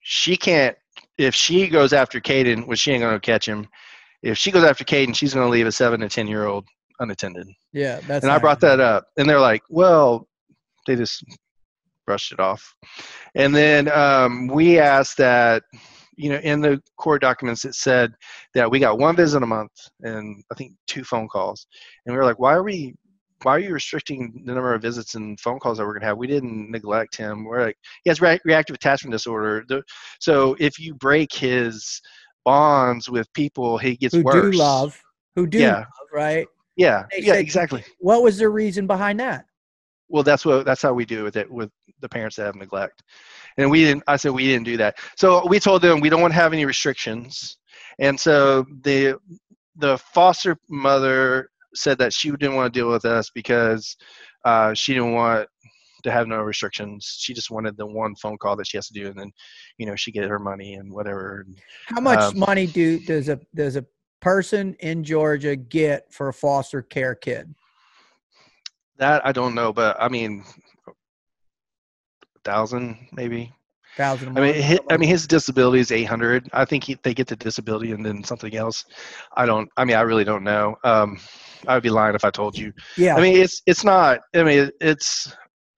she can't. If she goes after Kayden, well, she ain't going to catch him. If she goes after Kayden, she's going to leave a seven to ten-year-old unattended Yeah, that's. and I brought good. that up, and they're like, "Well, they just brushed it off." And then um, we asked that, you know, in the court documents it said that we got one visit a month and I think two phone calls, and we were like, "Why are we?" Why are you restricting the number of visits and phone calls that we're going to have? We didn't neglect him. We're like, he has re- reactive attachment disorder. The- So if you break his bonds with people, he gets who worse. do love, who do Yeah. love, right? Yeah, They yeah, said- exactly. What was the reason behind that? well that's what that's how we do with it with the parents that have neglect and we didn't i said we didn't do that so we told them we don't want to have any restrictions and so the the foster mother said that she didn't want to deal with us because uh, she didn't want to have no restrictions she just wanted the one phone call that she has to do and then you know she get her money and whatever How much Um, money do does a does a person in Georgia get for a foster care kid? that i don't know but i mean a thousand maybe thousand. I mean, his, I mean, his disability is eight hundred. I think he, they get the disability and then something else. I don't. I mean, I really don't know. Um, I would be lying if I told you. Yeah. I mean, it's it's not. I mean, it's.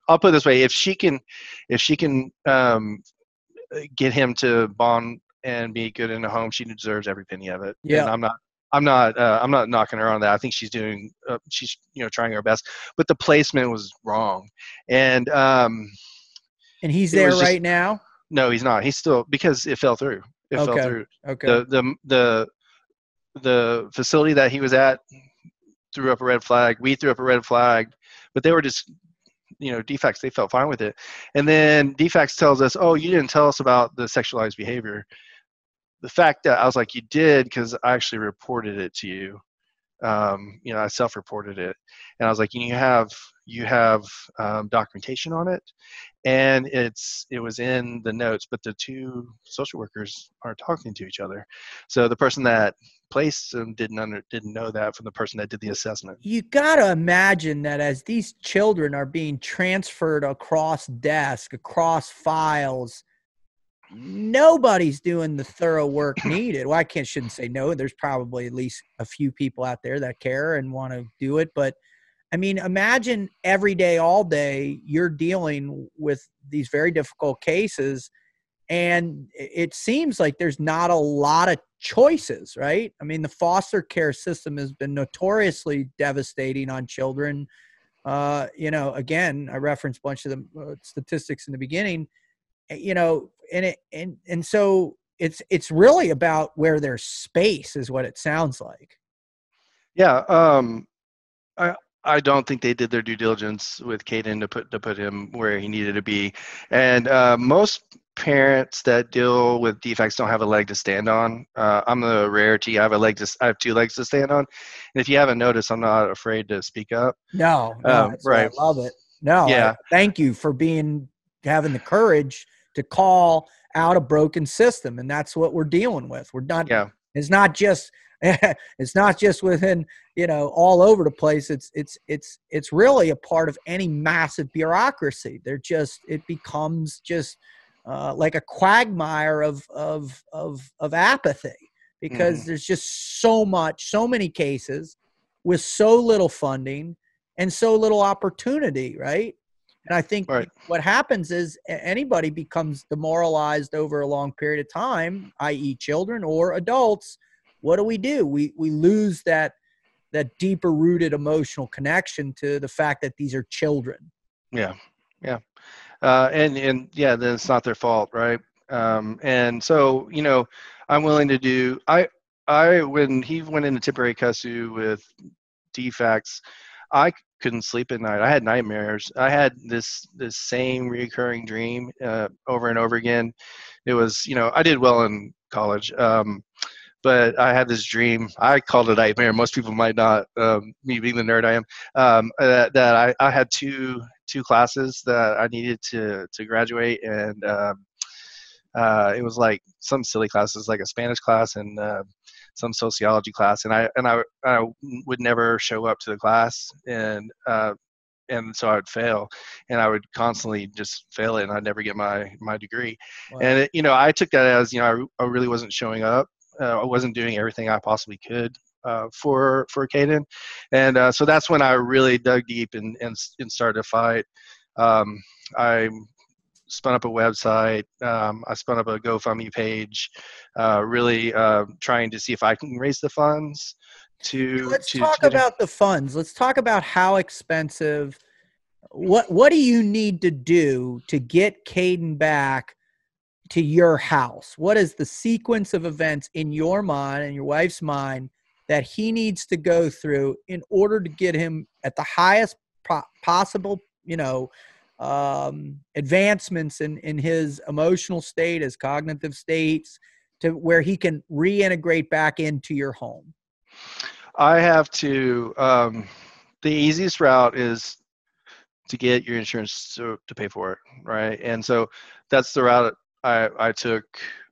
I'll put it this way: if she can, if she can um, get him to bond and be good in a home, she deserves every penny of it. Yeah. And I'm not. I'm not. Uh, I'm not knocking her on that. I think she's doing. Uh, she's you know trying her best, but the placement was wrong, and um, and he's there was just- right now. no, he's not. He's still because it fell through. It Okay. fell through. Okay. The the the the facility that he was at threw up a red flag. We threw up a red flag, but they were just you know DFCS. They felt fine with it, and then DFCS tells us, oh, you didn't tell us about the sexualized behavior. The fact that I was like, you did because I actually reported it to you. Um, you know, I self-reported it, and I was like, you have you have um, documentation on it, and it's it was in the notes, but the two social workers aren't talking to each other. So the person that placed them didn't under didn't know that from the person that did the assessment. you got to imagine that as these children are being transferred across desk, across files, nobody's doing the thorough work needed. Well, I can't shouldn't say no. There's probably at least a few people out there that care and want to do it, but I mean, imagine every day, all day, you're dealing with these very difficult cases, and it seems like there's not a lot of choices, right? I mean, the foster care system has been notoriously devastating on children. Uh, you know, again, I referenced a bunch of the uh, statistics in the beginning. eh, You know, and it and and so it's it's really about where there's space, is what it sounds like. Yeah, um, I I don't think they did their due diligence with Kayden to put to put him where he needed to be, and uh, most parents that deal with DFCS don't have a leg to stand on. Uh, I'm the rarity. I have a leg to I have two legs to stand on, and if you haven't noticed, I'm not afraid to speak up. No, no Um, right. I love it. No, I- Yeah. thank you for being having the courage to call out a broken system, and that's what we're dealing with. We're not. Yeah. It's not just. it's not just within you know all over the place. It's it's it's it's really a part of any massive bureaucracy. They're just it becomes just uh, like a quagmire of of of of apathy because there's just so much, so many cases with so little funding and so little opportunity, right? And I think Right. what happens is anybody becomes demoralized over a long period of time, i.e., children or adults. What do we do? We we lose that that deeper rooted emotional connection to the fact that these are children. Yeah, yeah, uh, and and yeah, then it's not their fault, right? Um, and so you know, I'm willing to do. I I when he went into temporary custody with DFCS, I couldn't sleep at night. I had nightmares. I had this this same recurring dream uh, over and over again. It was you know I did well in college. Um, but I had this dream. I called it a nightmare. Most people might not. Um, me being the nerd I am, um, that, that I, I had two two classes that I needed to to graduate, and um, uh, it was like some silly classes, like a Spanish class and uh, some sociology class, and I and I, I would never show up to the class, and uh, and so I would fail, and I would constantly just fail it, and I'd never get my my degree, Wow. and it, you know I took that as you know I, I really wasn't showing up, uh, I wasn't doing everything I possibly could. Uh, for for Kayden, and uh, so that's when I really dug deep and and, and started to fight. Um, I spun up a website. Um, I spun up a GoFundMe page, uh, really uh, trying to see if I can raise the funds to. Let's to, talk to about the funds. Let's talk about how expensive. What what do you need to do to get Kayden back to your house? What is the sequence of events in your mind and your wife's mind that he needs to go through in order to get him at the highest po- possible, you know, um, advancements in in his emotional state, his cognitive states, to where he can reintegrate back into your home? I have to. Um, the easiest route is to get your insurance to, to pay for it, right? And so that's the route I, I took.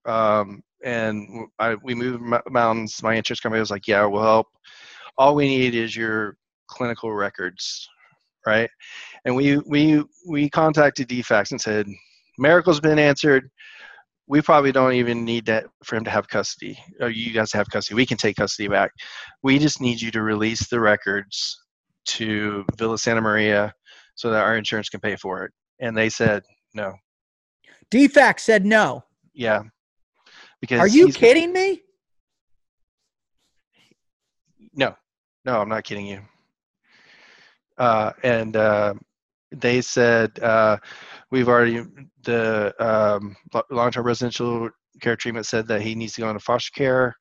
Um, and I, we moved mountains. My insurance company was like, "Yeah, we'll help. All we need is your clinical records, right?" And we we we contacted DFCS and said, miracle's been answered. We probably don't even need that for him to have custody, or you guys have custody. We can take custody back. We just need you to release the records to Villa Santa Maria so that our insurance can pay for it. And they said no. DFCS said no. Yeah. Because Are you kidding me? No, no, I'm not kidding you. Uh, and uh, they said uh, we've already the um, long-term residential care treatment said that he needs to go into foster care,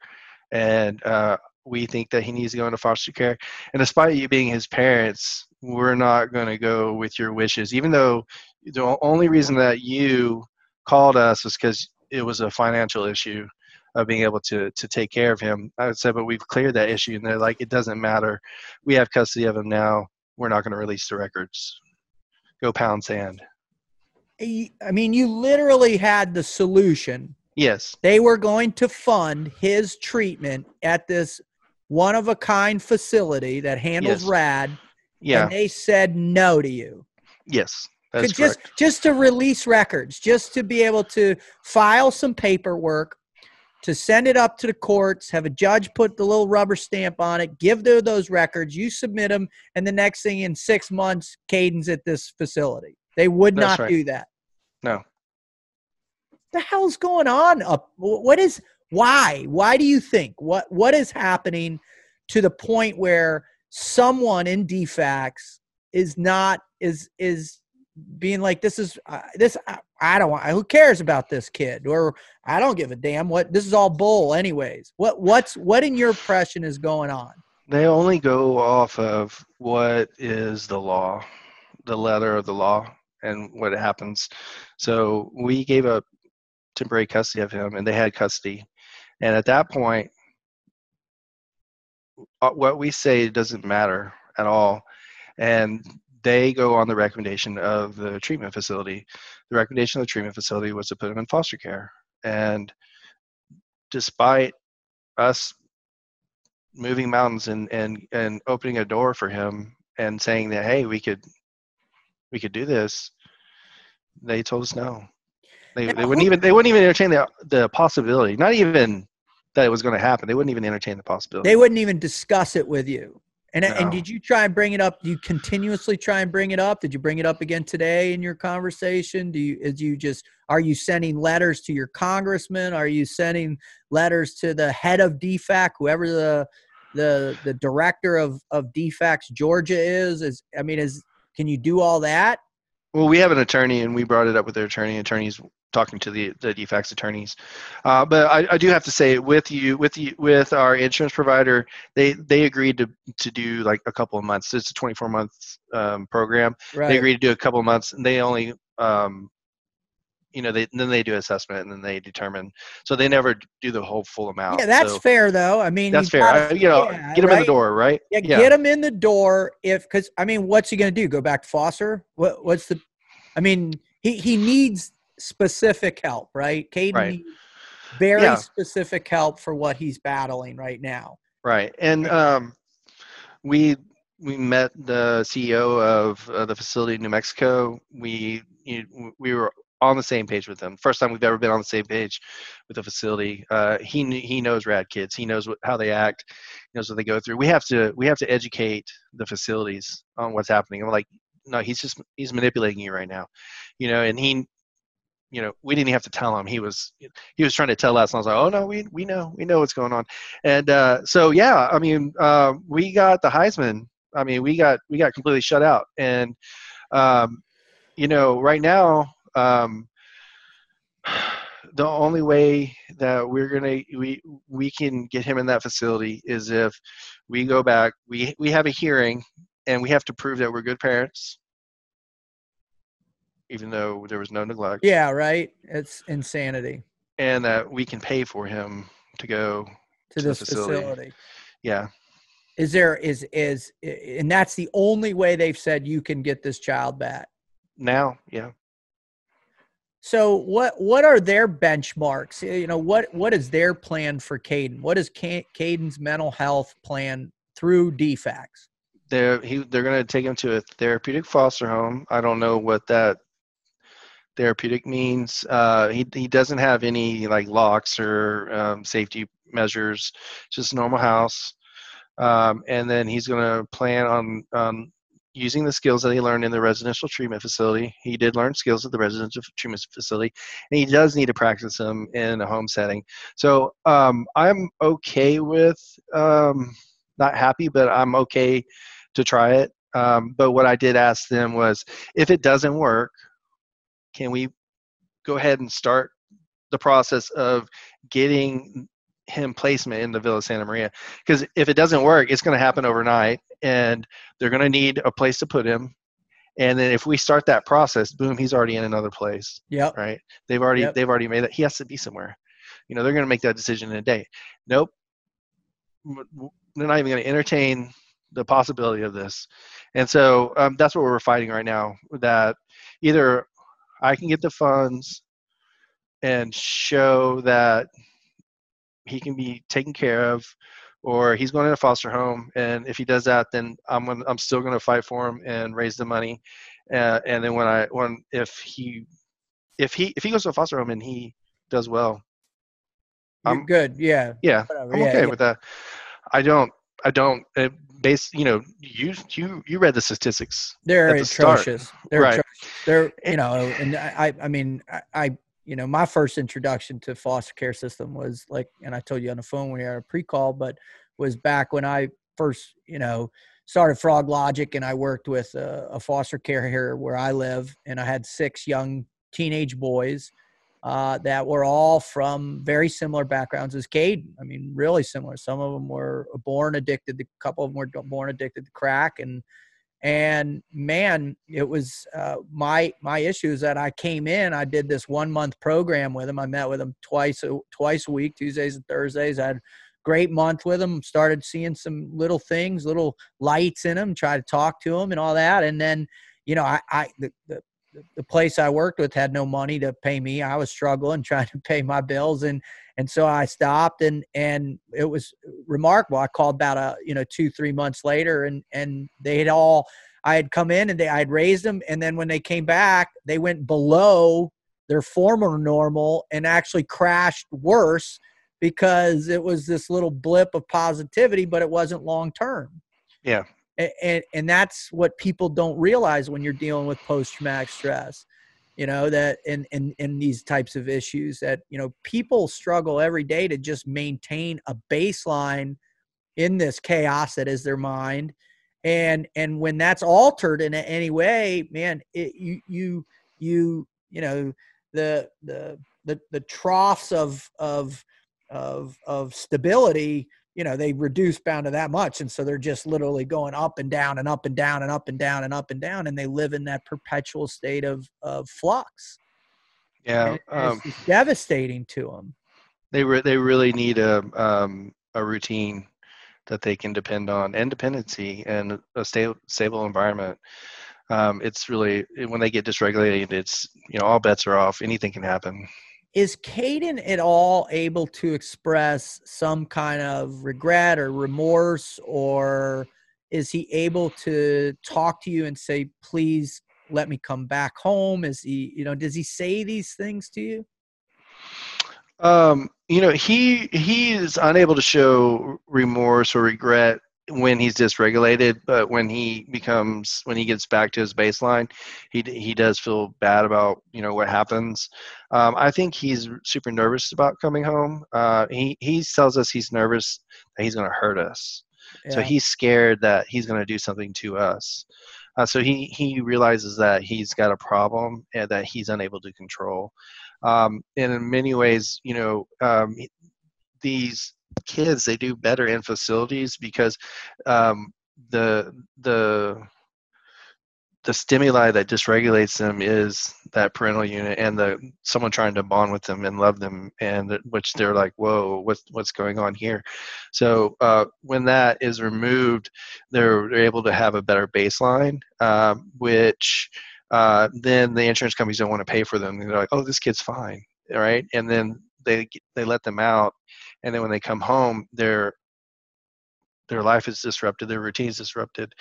and uh, we think that he needs to go into foster care. And despite you being his parents, we're not going to go with your wishes, even though the only reason that you called us was because it was a financial issue of being able to to take care of him. I said, but we've cleared that issue, and they're like, it doesn't matter. We have custody of him now. We're not going to release the records. Go pound sand. I mean, you literally had the solution. Yes, They were going to fund his treatment at this one of a kind facility that handles Yes. RAD, yeah, and they said no to you. yes, that's just correct. just to release records, just to be able to file some paperwork, to send it up to the courts, have a judge put the little rubber stamp on it, give them those records, you submit them, and the next thing in six months, Kayden's at this facility. They would That's not right. do that. No, The hell's going on? Up? What is? Why? Why do you think? What What is happening to the point where someone in DFCS is not is is being like this is uh, this I, I don't want who cares about this kid or I don't give a damn what this is all bull anyways. What what's what in your impression is going on? they only go off of what is the law, the letter of the law, and what happens. So we gave up temporary custody of him, and they had custody. And at that point, uh, what we say doesn't matter at all. And they go on the recommendation of the treatment facility. The recommendation of the treatment facility was to put him in foster care. And despite us moving mountains and, and, and opening a door for him and saying that, hey, we could we could do this, they told us no. They, they wouldn't even they wouldn't even entertain the the possibility. Not even that it was going to happen. They wouldn't even entertain the possibility. They wouldn't even discuss it with you. And and did you try and bring it up? Do you continuously try and bring it up? Did you bring it up again today in your conversation? Do you is you just are you sending letters to your congressman? Are you sending letters to the head of DFCS, whoever the the the director of of DFCS Georgia is? Is I mean, is can you do all that? Well, we have an attorney, and we brought it up with their attorney. Attorneys talking to the the DFCS attorneys, uh, but I, I do have to say, with you, with you, with our insurance provider, they they agreed to to do like a couple of months. It's a 24 month um, program. They agreed to do a couple of months, and they only, um, you know, they then they do assessment, and then they determine. So they never do the whole full amount. Yeah, that's So fair though. I mean, that's fair. gotta- I, you know, yeah, get them in the door, right? Yeah, get him in the door if because I mean, what's he gonna do? Go back to Foster? What what's the? I mean, he he needs specific help, right? Kayden Right. needs very Yeah. specific help for what he's battling right now. Right, and um, we we met the CEO of uh, the facility in New Mexico. We you, we were on the same page with them. First time we've ever been on the same page with the facility. Uh, he he knows RAD kids. He knows what, how they act. He knows what they go through. We have to we have to educate the facilities on what's happening. I'm like, no, he's just he's manipulating you right now, you know. And he, you know, we didn't have to tell him. He was he was trying to tell us. And I was like, oh no, we we know we know what's going on. And uh, so yeah, I mean, uh, we got the Heisman. I mean, we got we got completely shut out. And um, you know, right now, um, the only way that we're gonna we we can get him in that facility is if we go back. We we have a hearing, and we have to prove that we're good parents, even though there was no neglect, Yeah, right. It's insanity and that we can pay for him to go. to To this facility. facility. Yeah, Is there is is and that's the only way they've said you can get this child back. now, yeah. So what what are their benchmarks? You know, what what is their plan for Kayden? What is Kayden's mental health plan through DFCS? they're he they're going to take him to a therapeutic foster home. I don't know what that therapeutic means. Uh, he he doesn't have any like locks or um, safety measures. Just normal house. Um, and then he's going to plan on on using the skills that he learned in the residential treatment facility. He did learn skills at the residential treatment facility, and he does need to practice them in a home setting. So um, I'm okay with um, not happy, but I'm okay to try it. Um, but what I did ask them was, if it doesn't work, can we go ahead and start the process of getting him placement in the Villa Santa Maria? Because if it doesn't work, it's going to happen overnight, and they're going to need a place to put him. And then if we start that process, boom, he's already in another place. Yeah. Right. They've already Yep. they've already made that. He has to be somewhere. You know, they're going to make that decision in a day. Nope. They're not even going to entertain the possibility of this. And so um, that's what we're fighting right now. That either I can get the funds and show that he can be taken care of, or he's going to a foster home. And if he does that, then I'm gonna, I'm still going to fight for him and raise the money. Uh, and then when I when if he if he if he goes to a foster home and he does well, You're I'm- good. Yeah. yeah, Whatever. I'm yeah, okay yeah. with that. I don't I don't uh, base you know you you you read the statistics They're the start. atrocious. They're Right. atrocious. They're you know, and I I mean I, I you know my first introduction to foster care system was like, and I told you on the phone when we had a pre-call, but was back when I first you know started Frog Logic, and I worked with a, a foster care here where I live, and I had six young teenage boys. Uh, that were all from very similar backgrounds as Kayden. I mean, really similar. Some of them were born addicted. To, a couple of them were born addicted to crack, and and man it was uh, my my issue is that i came in i did this one month program with him. I met with him twice a, twice a week tuesdays and thursdays. I had a great month with him started seeing some little things little lights in him try to talk to him and all that. And then you know i i the, the the place I worked with had no money to pay me. I was struggling trying to pay my bills, and and so I stopped, and and it was remarkable. I called about a you know two three months later, and and they had all I had come in and they I had raised them, and then when they came back, they went below their former normal and actually crashed worse because it was this little blip of positivity, but it wasn't long term. Yeah. And, and and that's what people don't realize when you're dealing with post traumatic stress you know that in, in in these types of issues that you know people struggle every day to just maintain a baseline in this chaos that is their mind. And and when that's altered in any way man it, you you you you know the the the, the troughs of of of of stability you know they reduce bound to that much and so they're just literally going up and down and up and down and up and down and up and down and they live in that perpetual state of of flux. Yeah um, it's devastating to them they re- they really need a um, a routine that they can depend on and dependency and a stable stable environment. Um, it's really when they get dysregulated it's you know all bets are off. Anything can happen is Kayden at all able to express some kind of regret or remorse, or is he able to talk to you and say, "Please let me come back home"? Is he, you know, does he say these things to you? Um, you know, he he is unable to show remorse or regret when he's dysregulated, but when he becomes when he gets back to his baseline, he he does feel bad about you know what happens. Um, I think he's super nervous about coming home. Uh, he he tells us he's nervous that he's going to hurt us. So he's scared that he's going to do something to us. Uh, so he he realizes that he's got a problem and that he's unable to control. Um, and in many ways, you know, um, these kids they do better in facilities because um, the the the stimuli that dysregulates them is that parental unit and the someone trying to bond with them and love them and which they're like whoa what's what's going on here? So uh, when that is removed they're, able to have a better baseline um, which uh, then the insurance companies don't want to pay for them. They're like oh this kid's fine right? And then they they let them out and then when they come home they're their life is disrupted, their routine is disrupted.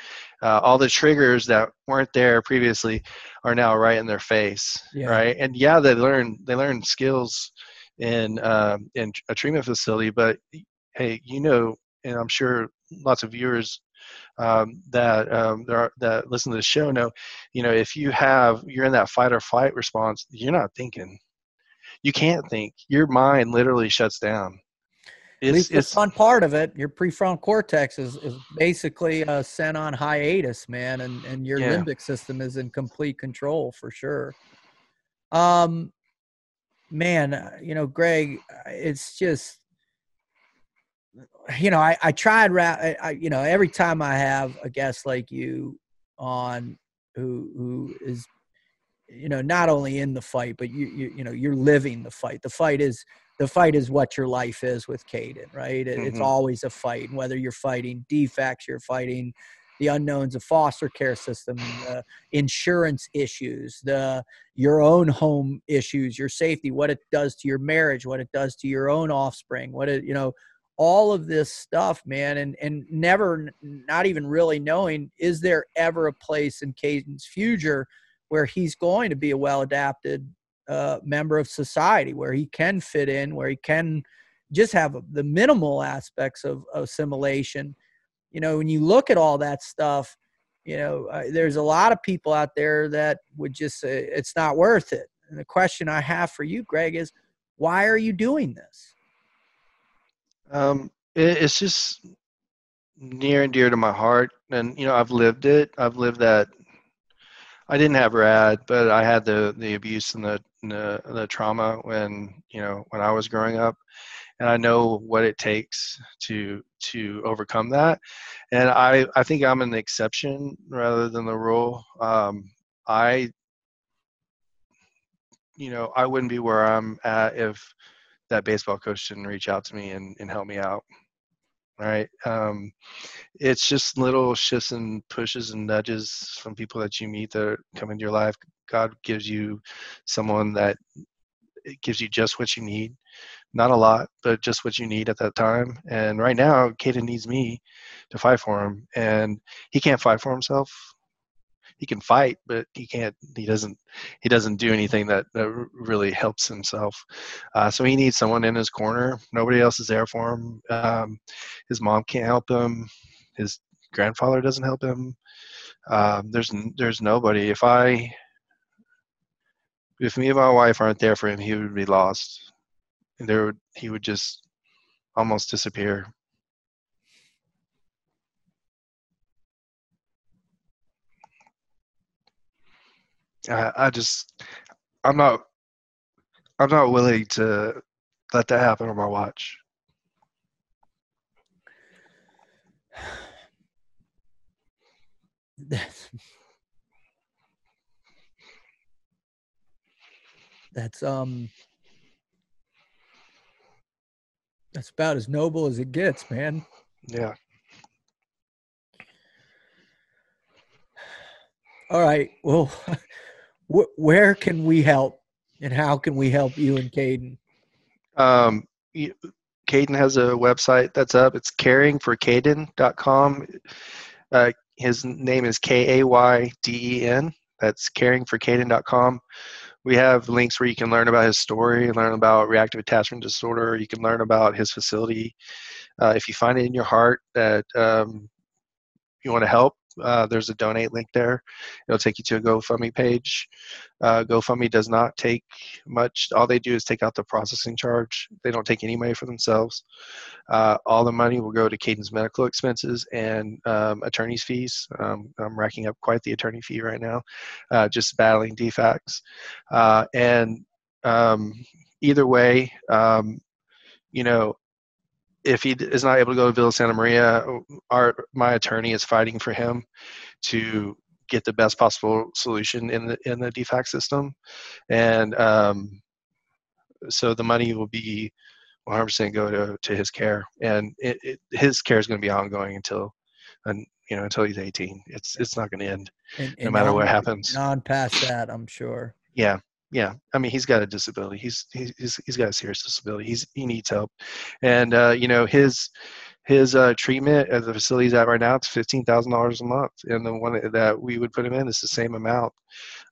Uh, all the triggers that weren't there previously are now right in their face, yeah. right? And yeah, they learn they learn skills in uh, in a treatment facility, but hey, you know, and I'm sure lots of viewers um, that um, are, that listen to the show know, you know, if you have you're in that fight or flight response, you're not thinking. You can't think. Your mind literally shuts down it's, At least it's, the fun part of it. Your prefrontal cortex is, is basically uh, sent on hiatus, man, and and your yeah. limbic system is in complete control for sure. Um, man, uh, you know, Greg, uh, it's just, you know, I I tried, I, I you know, every time I have a guest like you on who who is you know not only in the fight but you you, you know you're living the fight the fight is the fight is what your life is with Kayden, right? It, mm-hmm. It's always a fight. And whether you're fighting DFCS, you're fighting the unknowns of foster care system, the insurance issues, the your own home issues, your safety, what it does to your marriage, what it does to your own offspring, what it, you know, all of this stuff, man, and and never, not even really knowing, is there ever a place in Kayden's future where he's going to be a well adapted uh, member of society where he can fit in, where he can just have the minimal aspects of, assimilation. You know, when you look at all that stuff, you know, uh, there's a lot of people out there that would just say it's not worth it. And the question I have for you, Greg, is why are you doing this? Um, it, it's just near and dear to my heart, and you know, I've lived it. I've lived that I didn't have RAD, but I had the the abuse and the, the the trauma when you know when I was growing up, and I know what it takes to to overcome that. And I I think I'm an exception rather than the rule. Um, I you know I wouldn't be where I'm at if that baseball coach didn't reach out to me and, and help me out right? Um, it's just little shifts and pushes and nudges from people that you meet that come into your life. God gives you someone that gives you just what you need, not a lot, but just what you need at that time. And right now, Kayden needs me to fight for him, and he can't fight for himself he can fight, but he can't. He doesn't. He doesn't do anything that, that really helps himself. Uh, so he needs someone in his corner. Nobody else is there for him. Um, his mom can't help him. His grandfather doesn't help him. Um, there's there's nobody. If I if me and my wife aren't there for him, he would be lost. There would he would just almost disappear. I, I just I'm not I'm not willing to let that happen on my watch. That's that's um that's about as noble as it gets, man. Yeah. All right. Well, wh- where can we help and how can we help you and Kayden? Um, Kayden has a website that's up. It's caringforkayden.com. Uh, his name is K A Y D E N. That's caringforkayden.com. We have links where you can learn about his story, learn about reactive attachment disorder. You can learn about his facility. Uh, if you find it in your heart that um, you want to help, uh, there's a donate link there. It'll take you to a GoFundMe page. Uh, GoFundMe does not take much. All they do is take out the processing charge. They don't take any money for themselves. Uh, all the money will go to Kayden's medical expenses and um, attorney's fees. Um, I'm racking up quite the attorney fee right now, uh, just battling DFCS. Uh, and um, either way, um, you know, if he is not able to go to Villa Santa Maria, our my attorney is fighting for him to get the best possible solution in the in the DFCS system, and um, so the money will be 100% go to, to his care, and it, it, his care is going to be ongoing until, and you know until he's 18. It's it's not going to end, and, no matter what happens. On past that, I'm sure. Yeah, yeah i mean he's got a disability he's he's he's got a serious disability he's he needs help and uh, you know his his uh, treatment at the facility he's at right now, it's fifteen thousand dollars a month, and the one that we would put him in is the same amount.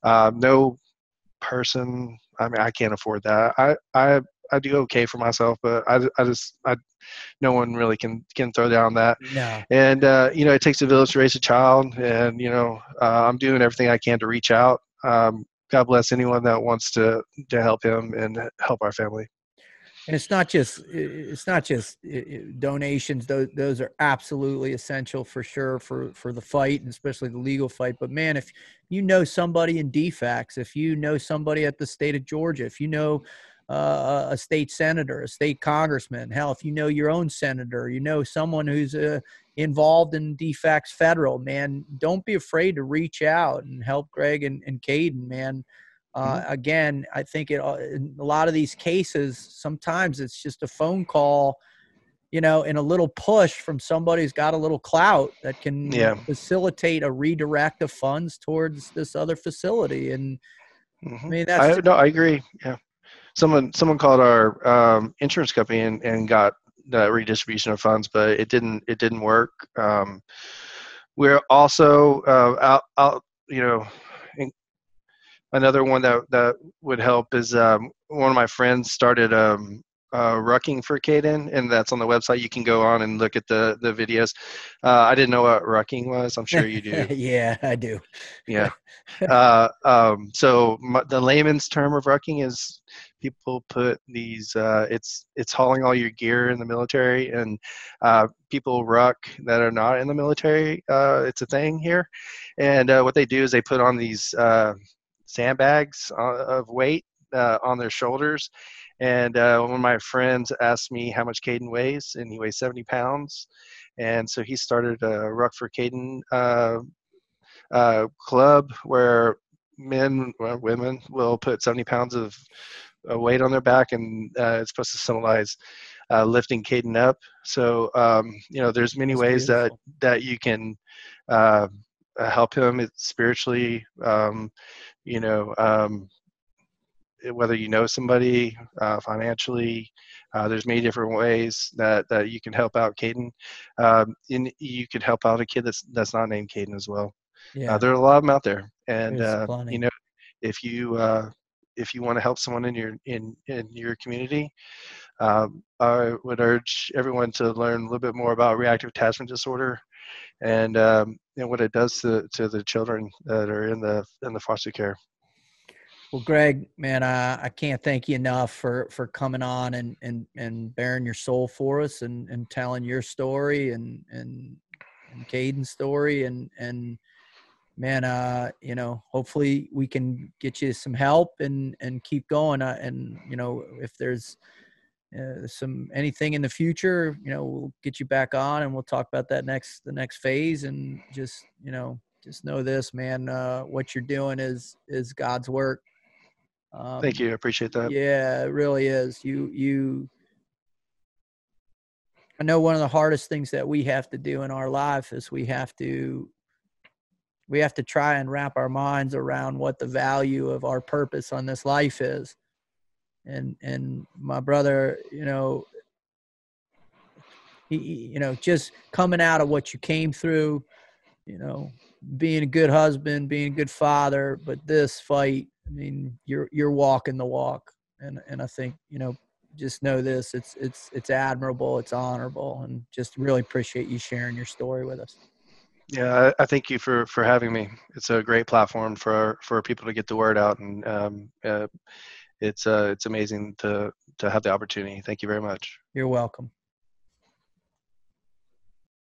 Uh, no person, I mean, I can't afford that. I I I do okay for myself, but I, I just I no one really can can throw down that. No. And uh, you know, it takes a village to raise a child, and you know, uh, I'm doing everything I can to reach out. Um, God bless anyone that wants to to help him and help our family. And it's not just it's not just donations those those are absolutely essential for sure for for the fight and especially the legal fight. But man if you know somebody in DFCS if you know somebody at the state of Georgia if you know uh, a state senator a state congressman hell if you know your own senator you know someone who's uh, involved in DFCS federal man don't be afraid to reach out and help Greg and, and Kayden man uh, mm-hmm. Again, I think it, uh, in a lot of these cases, sometimes it's just a phone call, you know, and a little push from somebody who's got a little clout that can yeah. facilitate a redirect of funds towards this other facility. And mm-hmm. I mean, that's I, no, I agree. Yeah, someone someone called our um, insurance company and, and got the redistribution of funds, but it didn't it didn't work. Um, we're also uh, out, out you know another one that that would help is um, one of my friends started um, uh, rucking for Kayden, and that's on the website. You can go on and look at the the videos. Uh, I didn't know what rucking was. I'm sure you do. yeah, I do. yeah. Uh, um, so my, the layman's term of rucking is people put these. Uh, it's it's hauling all your gear in the military, and uh, people ruck that are not in the military. Uh, it's a thing here, and what they do is they put on these sandbags uh, of weight uh, on their shoulders. And uh, one of my friends asked me how much Kayden weighs, and he weighs 70 pounds. And so he started a Ruck for Kayden uh, uh, club where men or women will put 70 pounds of weight on their back, and uh, it's supposed to symbolize lifting Kayden up. So um, you know, there's many That's ways beautiful. that that you can help him spiritually. Um, you know, um, whether you know somebody uh, financially, uh, there's many different ways that, that you can help out Kayden. Um, and you could help out a kid that's that's not named Kayden as well. Uh, yeah. Uh, there are a lot of them out there, and uh, you know, if you uh, if you want to help someone in your in in your community, um, I would urge everyone to learn a little bit more about reactive attachment disorder and um, and what it does to to the children that are in the in the foster care. Well, Greg, man, I, I can't thank you enough for for coming on and and and bearing your soul for us and and telling your story and and and Kayden's story and and man, uh, you know, hopefully we can get you some help and and keep going. Uh, and you know, if there's uh, some anything in the future, you know, we'll get you back on and we'll talk about that next the next phase. And just you know, just know this, man. Uh, what you're doing is is God's work. Um, Thank you. I appreciate that. Yeah, it really is. You you. I know one of the hardest things that we have to do in our life is we have to we have to try and wrap our minds around what the value of our purpose on this life is. And and my brother you know he, you know just coming out of what you came through you know being a good husband being a good father but this fight i mean you're you're walking the walk. And and i think you know just know this it's it's it's admirable it's honorable and just really appreciate you sharing your story with us yeah i, I thank you for for having me it's a great platform for for people to get the word out and um, uh, it's uh, it's amazing to to have the opportunity. Thank you very much. You're welcome.